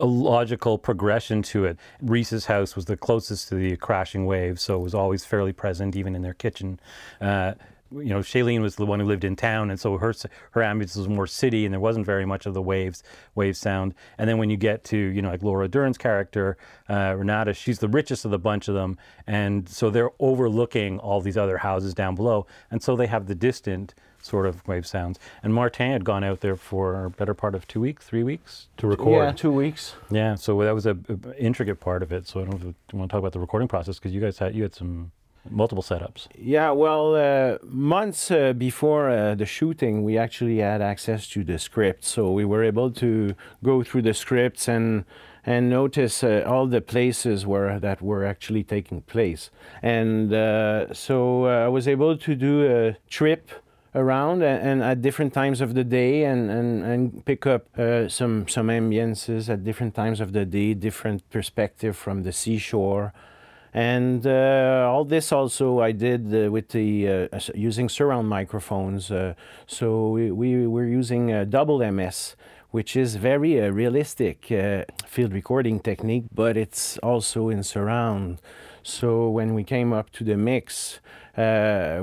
a, a logical progression to it. Reese's house was the closest to the crashing waves, so it was always fairly present, even in their kitchen. Uh, you know, Shailene was the one who lived in town, and so her her ambience was more city, and there wasn't very much of the waves wave sound. And then when you get to you know like Laura Dern's character, uh, Renata, she's the richest of the bunch of them, and so they're overlooking all these other houses down below, and so they have the distant sort of wave sounds. And Martin had gone out there for a better part of two weeks, three weeks to record.
Yeah, two weeks.
Yeah, so that was a, a intricate part of it. So I don't know if you want to talk about the recording process because you guys had you had some multiple setups.
Yeah, well, uh, months uh, before uh, the shooting, we actually had access to the script, so we were able to go through the scripts and and notice uh, all the places where that were actually taking place. And uh, so uh, I was able to do a trip around and, and at different times of the day and, and, and pick up uh, some some ambiences at different times of the day, different perspective from the seashore. And uh, all this also I did uh, with the uh, using surround microphones. Uh, so we, we were using double MS, which is very uh, realistic field recording technique, but it's also in surround. So when we came up to the mix,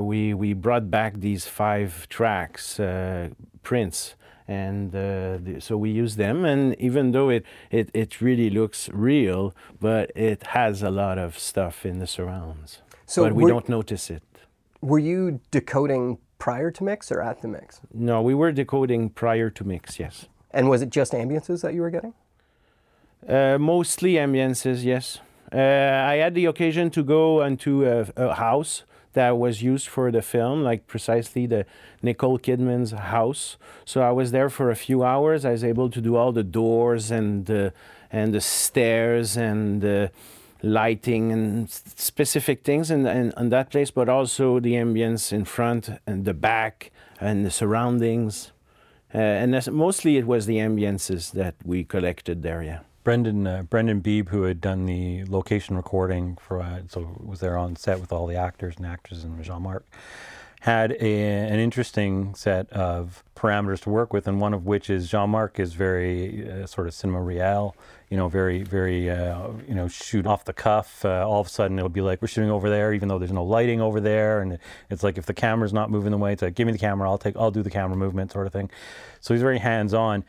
we we brought back these five tracks, uh, prints and uh, the, so we use them. And even though it, it, it really looks real but it has a lot of stuff in the surrounds.
So
but we
were-
don't notice it.
Were you decoding prior to mix or at the mix?
no we were decoding prior to mix yes.
And was it just ambiances that you were getting?
uh, mostly ambiances yes. Uh, i had the occasion to go into a, a house that was used for the film, like precisely the Nicole Kidman's house. So I was there for a few hours. I was able to do all the doors and the and the stairs and the lighting and specific things in, in, in that place, but also the ambience in front and the back and the surroundings. Uh, and mostly it was the ambiences that we collected there. Yeah.
Brendan uh, Brendan Beebe, who had done the location recording for, uh, so was there on set with all the actors and actresses and Jean-Marc. had a, an interesting set of parameters to work with, and one of which is Jean-Marc is very uh, sort of cinema real, you know, very, very, uh, you know, shoot off the cuff. Uh, all of a sudden, it'll be like we're shooting over there, even though there's no lighting over there, and it's like if the camera's not moving the way, it's like give me the camera, I'll take, I'll do the camera movement, sort of thing. So he's very hands-on.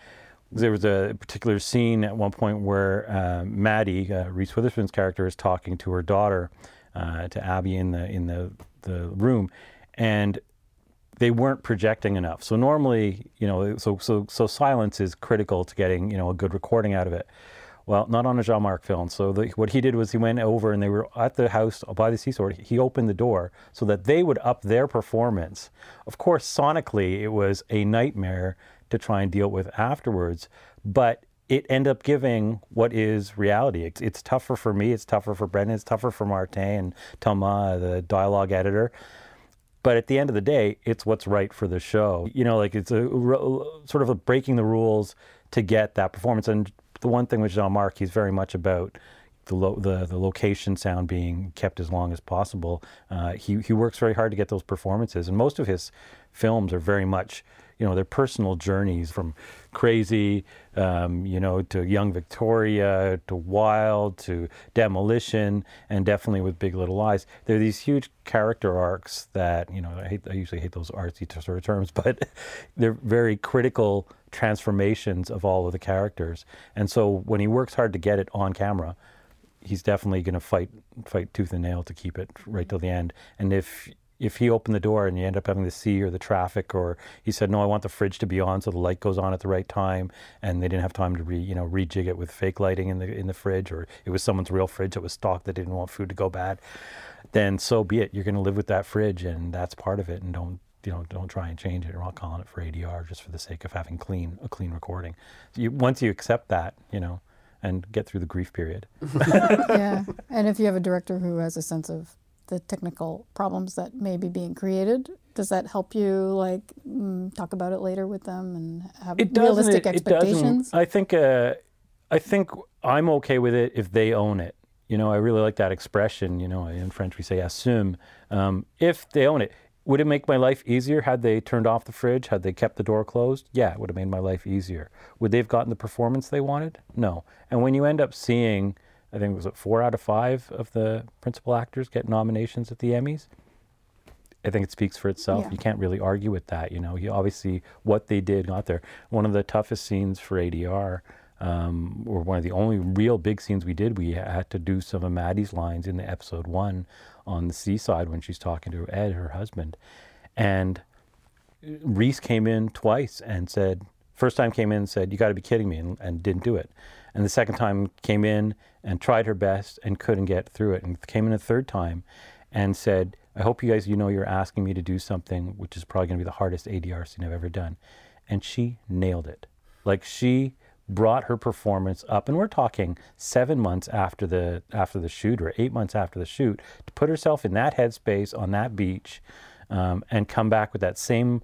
There was a particular scene at one point where uh, Maddie, uh, Reese Witherspoon's character, is talking to her daughter, uh, to Abby in the in the the room, and they weren't projecting enough. So normally, you know, so so so silence is critical to getting you know a good recording out of it. Well, not on a Jean-Marc film. So the, what he did was he went over and they were at the house by the seesaw. He opened the door so that they would up their performance. Of course, sonically, it was a nightmare to try and deal with afterwards, but it ended up giving what is reality. It's, it's tougher for me. It's tougher for Brendan. It's tougher for Marte and Thomas, the dialogue editor. But at the end of the day, it's what's right for the show. You know, like it's a sort of a breaking the rules to get that performance. And the one thing with Jean-Marc, he's very much about the, lo- the, the location sound being kept as long as possible. Uh, he he works very hard to get those performances, and most of his films are very much you know their personal journeys from crazy um, you know to young victoria to wild to demolition and definitely with big little lies. There are these huge character arcs that you know i, hate, I usually hate those artsy sort of terms but they're very critical transformations of all of the characters. And so when he works hard to get it on camera he's definitely going to fight fight tooth and nail to keep it right till the end. And if if he opened the door and you end up having the sea or the traffic, or he said, no, I want the fridge to be on so the light goes on at the right time, and they didn't have time to re, you know, rejig it with fake lighting in the in the fridge, or it was someone's real fridge that was stocked that didn't want food to go bad, then so be it. You're going to live with that fridge, and that's part of it, and don't you know don't try and change it. We're not calling it for ADR just for the sake of having clean a clean recording. You, once you accept that, you know, and get through the grief period.
yeah, and if you have a director who has a sense of the technical problems that may be being created? Does that help you like mm, talk about it later with them and have
it
realistic
it,
expectations?
It I think uh, I think I'm okay with it if they own it. You know, I really like that expression. You know, in French we say assume. Um, if they own it, would it make my life easier had they turned off the fridge? Had they kept the door closed? Yeah, it would have made my life easier. Would they have gotten the performance they wanted? No. And when you end up seeing I think it was four out of five of the principal actors get nominations at the Emmys. I think it speaks for itself. Yeah. You can't really argue with that. You know, you obviously what they did got there. One of the toughest scenes for ADR, um, or one of the only real big scenes we did, we had to do some of Maddie's lines in the episode one on the seaside when she's talking to Ed, her husband, and Reese came in twice and said, first time came in and said, "You got to be kidding me," and, and didn't do it. And the second time came in and tried her best and couldn't get through it. And came in a third time and said, I hope you guys, you know, you're asking me to do something which is probably going to be the hardest ADR scene I've ever done. And she nailed it. Like she brought her performance up, and we're talking seven months after the after the shoot or eight months after the shoot to put herself in that headspace on that beach, um, and come back with that same,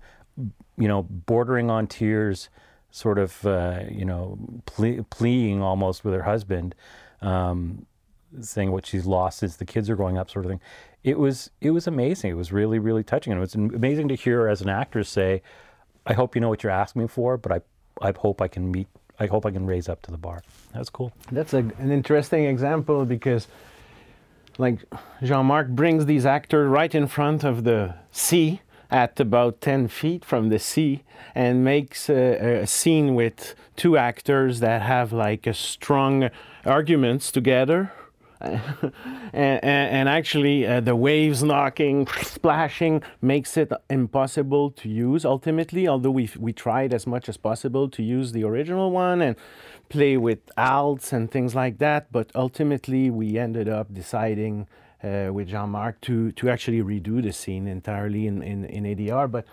you know, bordering on tears, sort of, uh, you know, ple- pleading almost with her husband, um, saying what she's lost as the kids are growing up, sort of thing. It was it was amazing. It was really really touching, and it was amazing to hear her as an actress say, "I hope you know what you're asking me for, but I I hope I can meet. I hope I can raise up to the bar." That's cool.
That's a, an interesting example because like Jean-Marc brings these actors right in front of the sea at about 10 feet from the sea and makes a, a, scene with two actors that have like a strong arguments together. And, and, and, actually uh, the waves knocking splashing makes it impossible to use ultimately although we we tried as much as possible to use the original one and play with alts and things like that but ultimately we ended up deciding Uh, with Jean-Marc to, to actually redo the scene entirely in, in, in ADR. But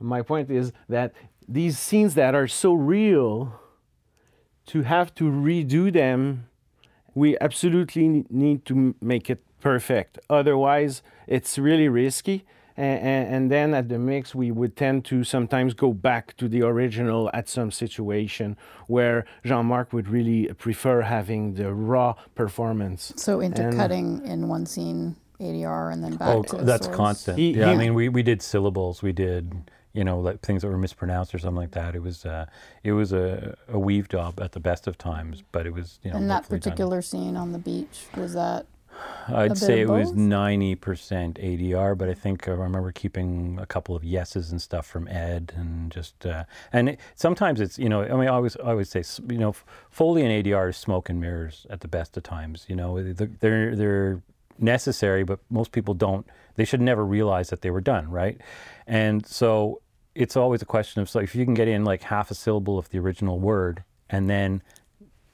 my point is that these scenes that are so real, to have to redo them, we absolutely need to make it perfect. Otherwise, it's really risky and, and, then at the mix we would tend to sometimes go back to the original at some situation where Jean-Marc would really prefer having the raw performance.
So intercutting and, in one scene ADR and then back
Oh,
to
that's
source.
constant.
He-
yeah, I mean, we, we did syllables. We did, you know, like things that were mispronounced or something like that. It was uh, it was a, a weave job at the best of times, but it was you know.
And that
hopefully done.
particular scene on the beach was that
I'd say it was ninety percent ADR, but I think I remember keeping a couple of yeses and stuff from Ed, and just uh, and it, sometimes it's you know I mean I always I always say you know Foley and ADR is smoke and mirrors at the best of times. You know they're they're necessary, but most people don't. They should never realize that they were done, right? And so it's always a question of so if you can get in like half a syllable of the original word and then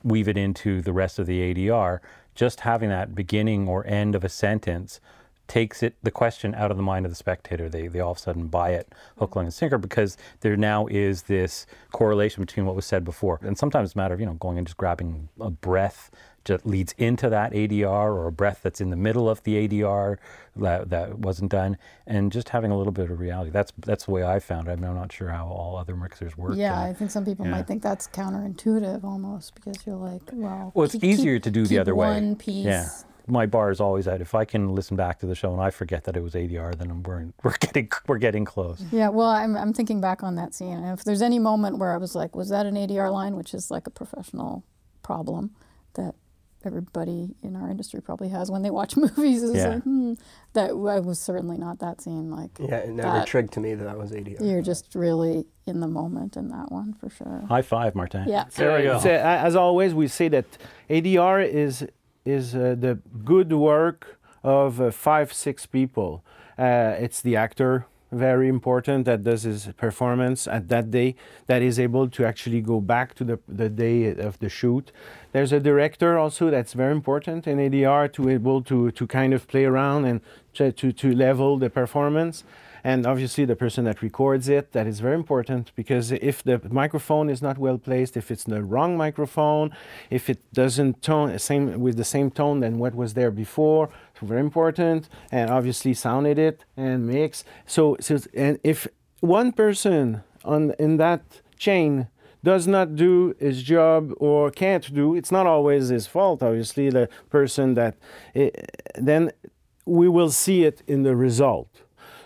weave it into the rest of the ADR, just having that beginning or end of a sentence takes it the question out of the mind of the spectator. They they all of a sudden buy it hook, line, and sinker because there now is this correlation between what was said before. And sometimes it's a matter of you know going and just grabbing a breath that leads into that ADR or a breath that's in the middle of the ADR that, that wasn't done, and just having a little bit of reality. That's that's the way I found it. I mean, I'm not sure how all other mixers work.
Yeah,
uh,
I think some people
yeah.
might think that's counterintuitive almost because you're like, well,
Well, it's
keep-
easier to do the other way.
One piece.
Yeah. My bar is always that if I can listen back to the show and I forget that it was ADR, then we're we're getting we're getting close.
Yeah, well, I'm, I'm thinking back on that scene. And if there's any moment where I was like, was that an ADR line, which is like a professional problem that everybody in our industry probably has when they watch movies, is
Yeah.
like, hmm, that I was certainly not that scene. Like,
Yeah, it never
that-
trigged to me that that was ADR.
you're just really in the moment in that one for sure.
High five, Martin.
Yeah.
There we go.
So, as always, we say that ADR is is uh, the good work of uh, five six people. Uh, it's the actor, very important, that does his performance at that day, that is able to actually go back to the the day of the shoot. There's a director also that's very important in ADR to able to to kind of play around and try to to level the performance and obviously the person that records it that is very important because if the microphone is not well placed if it's the wrong microphone if it doesn't tone same with the same tone than what was there before very important and obviously sound edit and mix. So, so and if one person on in that chain does not do his job or can't do it's not always his fault obviously the person that eh, then we will see it in the result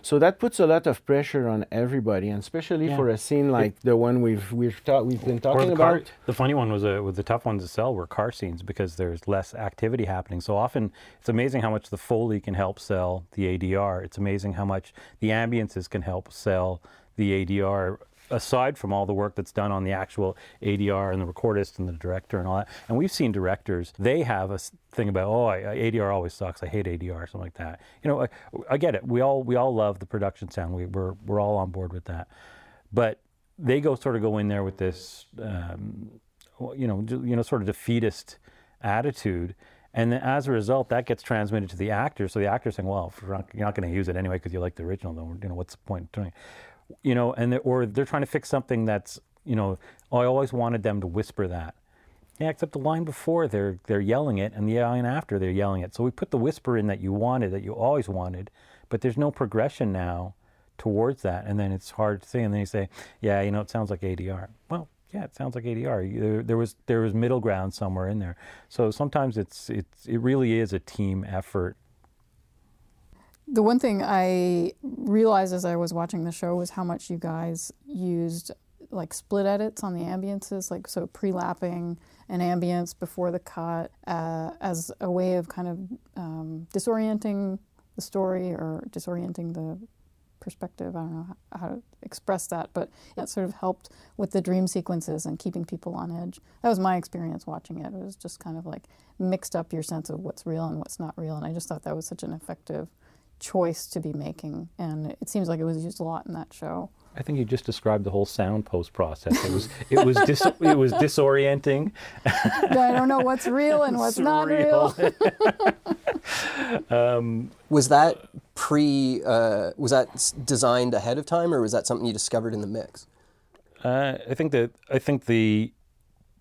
so that puts a lot of pressure on everybody, and especially
Yeah.
for a scene like the one we've we've ta- we've been talking
the, car,
about.
the funny one was uh, with the tough ones to sell were car scenes because there's less activity happening. So often it's amazing how much the Foley can help sell the ADR. It's amazing how much the ambiences can help sell the ADR aside from all the work that's done on the actual ADR and the recordist and the director and all that. And we've seen directors, they have a thing about, oh, I, ADR always sucks. I hate ADR, something like that. You know, I, I get it. We all we all love the production sound. We, we're we're all on board with that. But they go sort of go in there with this, um, you know, you know, sort of defeatist attitude. And then as a result, that gets transmitted to the actors. So the actor's saying, "Well, you're not, you're not going to use it anyway because you like the original. Then you know what's the point of doing?" it? You know, and they're, or they're trying to fix something that's, you know, I always wanted them to whisper that. Yeah, except the line before they're they're yelling it, and the line after they're yelling it. So we put the whisper in that you wanted, that you always wanted, but there's no progression now towards that, and then it's hard to say. And then you say, yeah, you know, it sounds like ADR. Well, yeah, it sounds like ADR. There, there was there was middle ground somewhere in there. So sometimes it's it's it really is a team effort.
The one thing I realized as I was watching the show was how much you guys used like split edits on the ambiences, like so pre-lapping an ambience before the cut uh, as a way of kind of um, disorienting the story or disorienting the perspective. I don't know how, to express that, but that sort of helped with the dream sequences and keeping people on edge. That was my experience watching it. It was just kind of like mixed up your sense of what's real and what's not real, and I just thought that was such an effective choice to be making, and it seems like it was used a lot in that show.
I think you just described the whole sound post process. It was it was dis, it was disorienting.
I don't know what's real and what's not real.
Was that pre? Uh, was that designed ahead of time, or was that something you discovered in the mix?
Uh, I think that I think the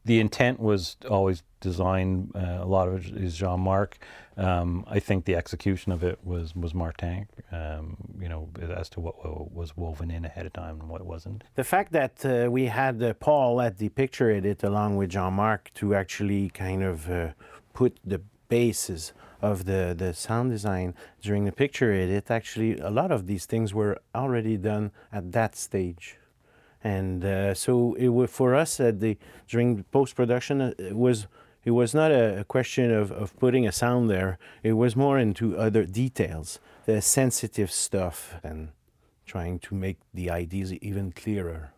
the intent was always designed. Uh, a lot of it is Jean-Marc. Um, I think the execution of it was was Martin. Um, you know, as to what was woven in ahead of time and what wasn't.
The fact that uh, we had uh, Paul at the picture edit along with Jean-Marc to actually kind of uh, put the bases of the, the sound design during the picture edit, actually a lot of these things were already done at that stage. And uh, so it was, for us at the during post production, uh, it was it was not a, a question of, of putting a sound there. It was more into other details, the sensitive stuff, and trying to make the ideas even clearer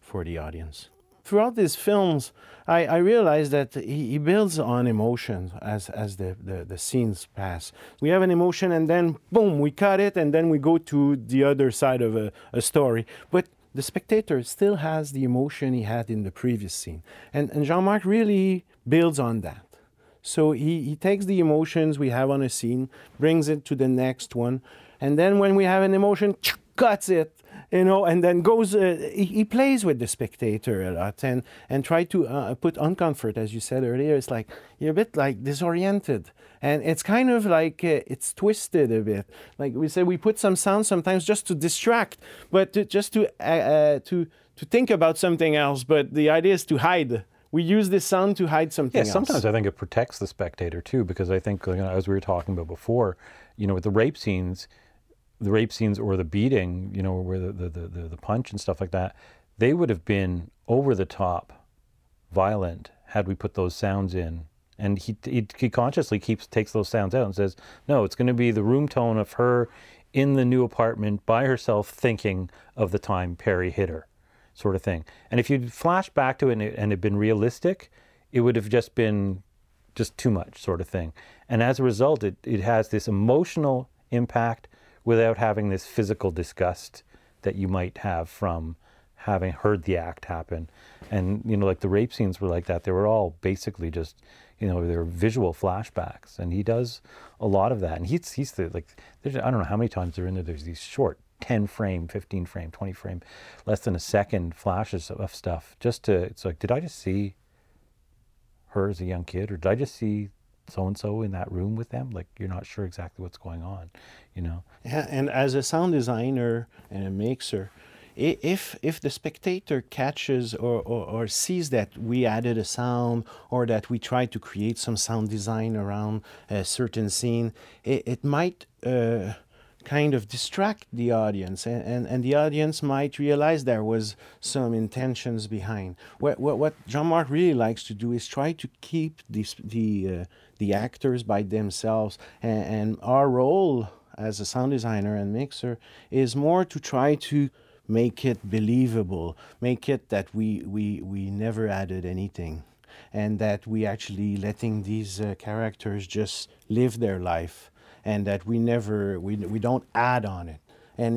for the audience. Throughout these films, I, I realized that he, he builds on emotions as, as the, the, the scenes pass. We have an emotion and then, boom, we cut it and then we go to the other side of a, a story. But the spectator still has the emotion he had in the previous scene. And, and Jean-Marc really builds on that. So he, he takes the emotions we have on a scene, brings it to the next one, and then when we have an emotion, cuts it you know, and then goes. Uh, he, he, plays with the spectator a lot and and try to uh, put uncomfort, as you said earlier. It's like you're a bit like disoriented, and it's kind of like uh, it's twisted a bit. Like we say, we put some sound sometimes just to distract, but to, just to uh, uh, to to think about something else. But the idea is to hide we use this sound to hide something.
Yeah, sometimes else. I think it protects the spectator too, because I think, you know, as we were talking about before, you know, with the rape scenes, the rape scenes or the beating, you know, where the, the, the, the punch and stuff like that, they would have been over the top violent had we put those sounds in. And he, he, he consciously keeps takes those sounds out and says, no, it's going to be the room tone of her in the new apartment by herself thinking of the time Perry hit her, sort of thing. And if you'd flash back to it and it had been realistic, it would have just been just too much, sort of thing. And as a result, it, it has this emotional impact without having this physical disgust that you might have from having heard the act happen. And, you know, like the rape scenes were like that. They were all basically just, you know, they're visual flashbacks. And he does a lot of that. And he's, he's the, like, there's, I don't know how many times they're in there. There's these short 10 frame, 15 frame, 20 frame, less than a second flashes of stuff just to, it's like, did I just see her as a young kid or did I just see so and so in that room with them like you're not sure exactly what's going on you know
yeah and as a sound designer and a mixer if if the spectator catches or, or, or, sees that we added a sound or that we tried to create some sound design around a certain scene it, it might uh, kind of distract the audience and, and, and the audience might realize there was some intentions behind what, what, what jean-marc really likes to do is try to keep this, the uh, the actors by themselves. And, and our role as a sound designer and mixer is more to try to make it believable, make it that we, we, we never added anything and that we actually letting these uh, characters just live their life and that we never we, we don't add on it and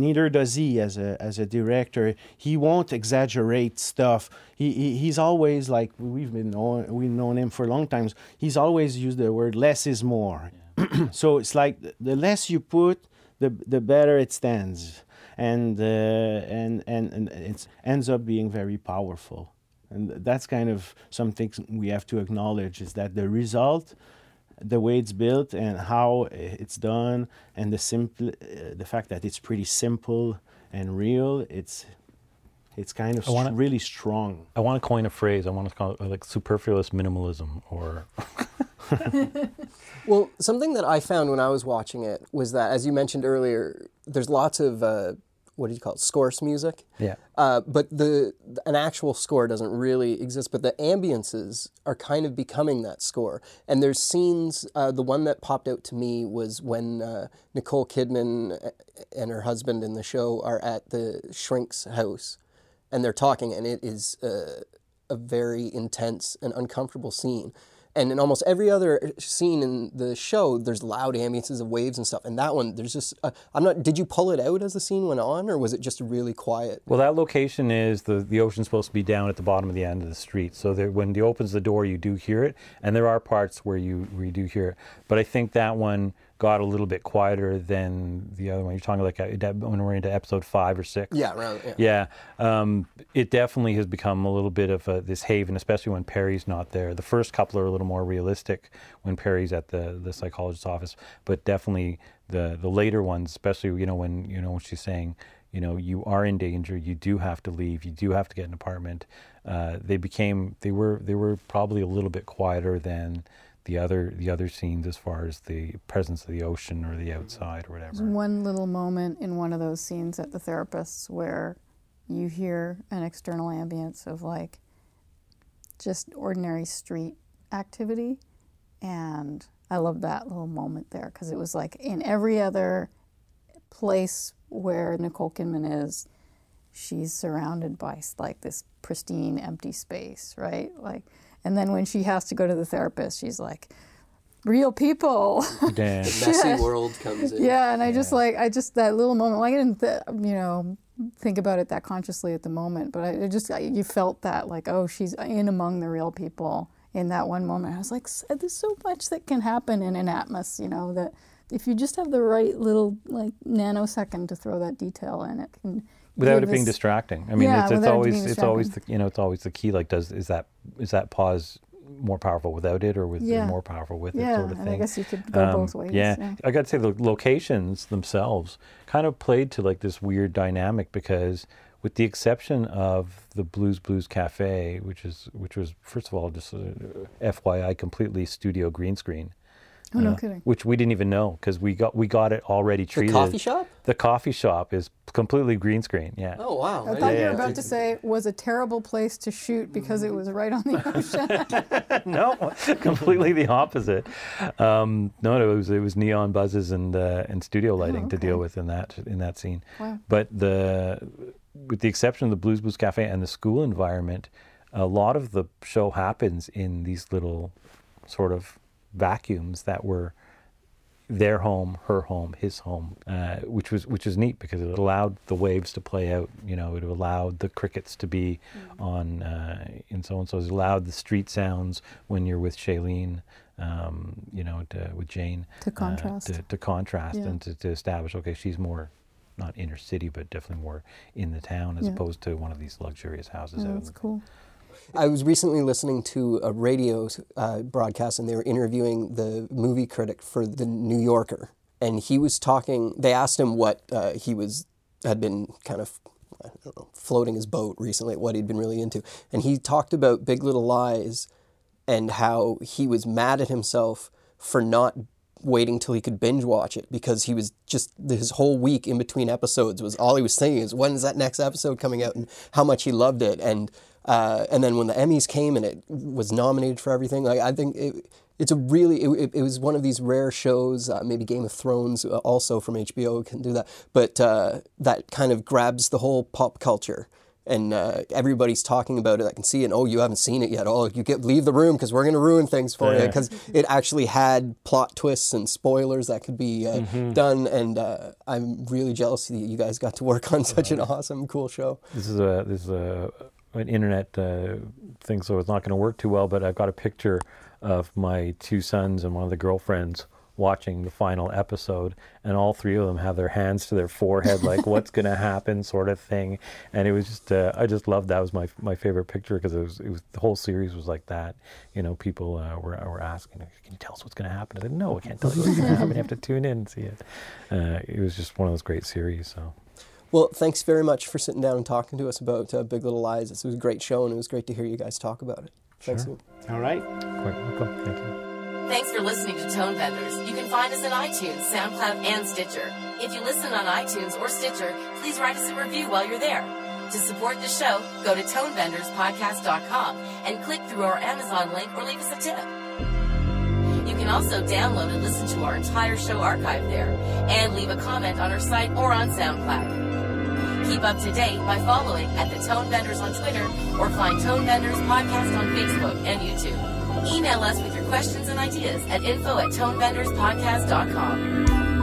neither does he as a as a director. He won't exaggerate stuff. He, he he's always like we've been known, we've known him for a long time. He's always used the word less is more. Yeah. so it's like the less you put, the the better it stands, and uh, and and and it ends up being very powerful. And that's kind of something we have to acknowledge is that the result the way it's built and how it's done and the simple uh, the fact that it's pretty simple and real it's it's kind of wanna, really strong
i want to coin a phrase i want to call it like superfluous minimalism or
well something that i found when i was watching it was that as you mentioned earlier there's lots of uh, what do you call it, scorce music.
Yeah.
Uh, but the an actual score doesn't really exist. But the ambiances are kind of becoming that score. And there's scenes. Uh, the one that popped out to me was when uh, Nicole Kidman and her husband in the show are at the shrink's house, and they're talking, and it is uh, a very intense and uncomfortable scene. And in almost every other scene in the show, there's loud ambiances of waves and stuff. And that one, there's just, uh, I'm not, did you pull it out as the scene went on, or was it just really quiet?
Well, that location is, the, the ocean's supposed to be down at the bottom of the end of the street. So there, when he opens the door, you do hear it. And there are parts where you, where you do hear it. But I think that one, got a little bit quieter than the other one. You're talking like uh, when we're into episode five or six.
Yeah, around.
Yeah, yeah um, it definitely has become a little bit of a, this haven, especially when Perry's not there. The first couple are a little more realistic when Perry's at the the psychologist's office, but definitely the the later ones, especially you know when you know when she's saying you know you are in danger you do have to leave you do have to get an apartment uh, they became they were they were probably a little bit quieter than the other the other scenes as far as the presence of the ocean or the outside or
There's
whatever.
one little moment in one of those scenes at the therapist's where you hear an external ambience of like just ordinary street activity. And I love that little moment there because it was like in every other place where Nicole Kidman is, she's surrounded by like this pristine empty space, right? Like, and then when she has to go to the therapist, she's like, real people.
Dan.
Messy world comes in.
Yeah, and I just like I just that little moment. Like I didn't, th- you know, think about it that consciously at the moment, but I it just I, you felt that like oh she's in among the real people in that one moment. I was like "S- there's so much that can happen in an atmos, you know, that if you just have the right little like nanosecond to throw that detail in, it can
without it being distracting. I mean,
Yeah,
it's, it's
without it
always it's always the, you know it's always the key. Like, does is that is that pause more powerful without it, or was
Yeah.
it more powerful with it,
Yeah,
sort of thing?
I guess you could go both ways.
Um, Yeah. I got to say the locations themselves kind of played to like this weird dynamic because, with the exception of the Blues Blues Cafe, which is which was first of all just uh, FYI completely studio green screen.
Oh no
uh,
kidding.
Which we didn't even know because we got we got it already treated.
The
treated.
coffee shop?
The coffee shop is completely green screen. Yeah.
Oh wow.
I
I
thought
didn't
you were
know.
about to say was a terrible place to shoot because it was right on the ocean.
no, completely the opposite. Um, no, no, it was it was neon buzzes and uh, and studio lighting to deal with in that in that scene.
Wow.
But the with the exception of the Blues Blues Cafe and the school environment, a lot of the show happens in these little sort of vacuums that were their home, her home, his home, uh, which was which was neat because it allowed the waves to play out. You know, it allowed the crickets to be on uh, and so on. So it allowed the street sounds when you're with Shailene, um, you know, to, with Jane
To
uh,
contrast.
to, to contrast
Yeah.
and to, to establish. Okay, she's more not inner city, but definitely more in the town as
Yeah.
opposed to one of these luxurious houses.
Oh,
out in
that's cool.
I was recently listening to a radio uh, broadcast, and they were interviewing the movie critic for the New Yorker, and he was talking. They asked him what uh, he was had been kind of. Know, floating his boat recently, what he'd been really into. And he talked about Big Little Lies and how he was mad at himself for not waiting till he could binge watch it because he was just his whole week in between episodes was all he was thinking is when is that next episode coming out and how much he loved it and uh, and then when the Emmys came and it was nominated for everything like I think it, it's a really it, it, was one of these rare shows uh, maybe Game of Thrones uh, also from HBO can do that but uh, that kind of grabs the whole pop culture and uh, everybody's talking about it. I can see it. Oh, you haven't seen it yet. Oh, you get leave the room because we're going to ruin things for you because it actually had plot twists and spoilers that could be uh, done. And uh, I'm really jealous that you guys got to work on such an awesome, cool show.
This is a this is a an internet uh, thing, so it's not going to work too well. But I've got a picture of my two sons and one of the girlfriends watching the final episode, and all three of them have their hands to their forehead, like "What's going to happen?" sort of thing. And it was just uh, I just loved that was my my favorite picture because it was it was the whole series was like that. You know, people uh, were were asking, "Can you tell us what's going to happen?" I said, "No, I can't tell you what's going to happen. You have to tune in and see it." Uh, it was just one of those great series. So.
Well, thanks very much for sitting down and talking to us about uh, Big Little Lies. It was a great show, and it was great to hear you guys talk about it. Thanks.
Sure.
All right.
Quite welcome. Thank you.
Thanks for listening to Tone Benders. You can find us on iTunes, SoundCloud, and Stitcher. If you listen on iTunes or Stitcher, please write us a review while you're there. To support the show, go to tonebenderspodcast.com and click through our Amazon link or leave us a tip. You can also download and listen to our entire show archive there and leave a comment on our site or on SoundCloud. Keep up to date by following at the Tone Benders on Twitter or find Tone Benders Podcast on Facebook and YouTube. Email us with your questions and ideas at info at tonebenderspodcast.com.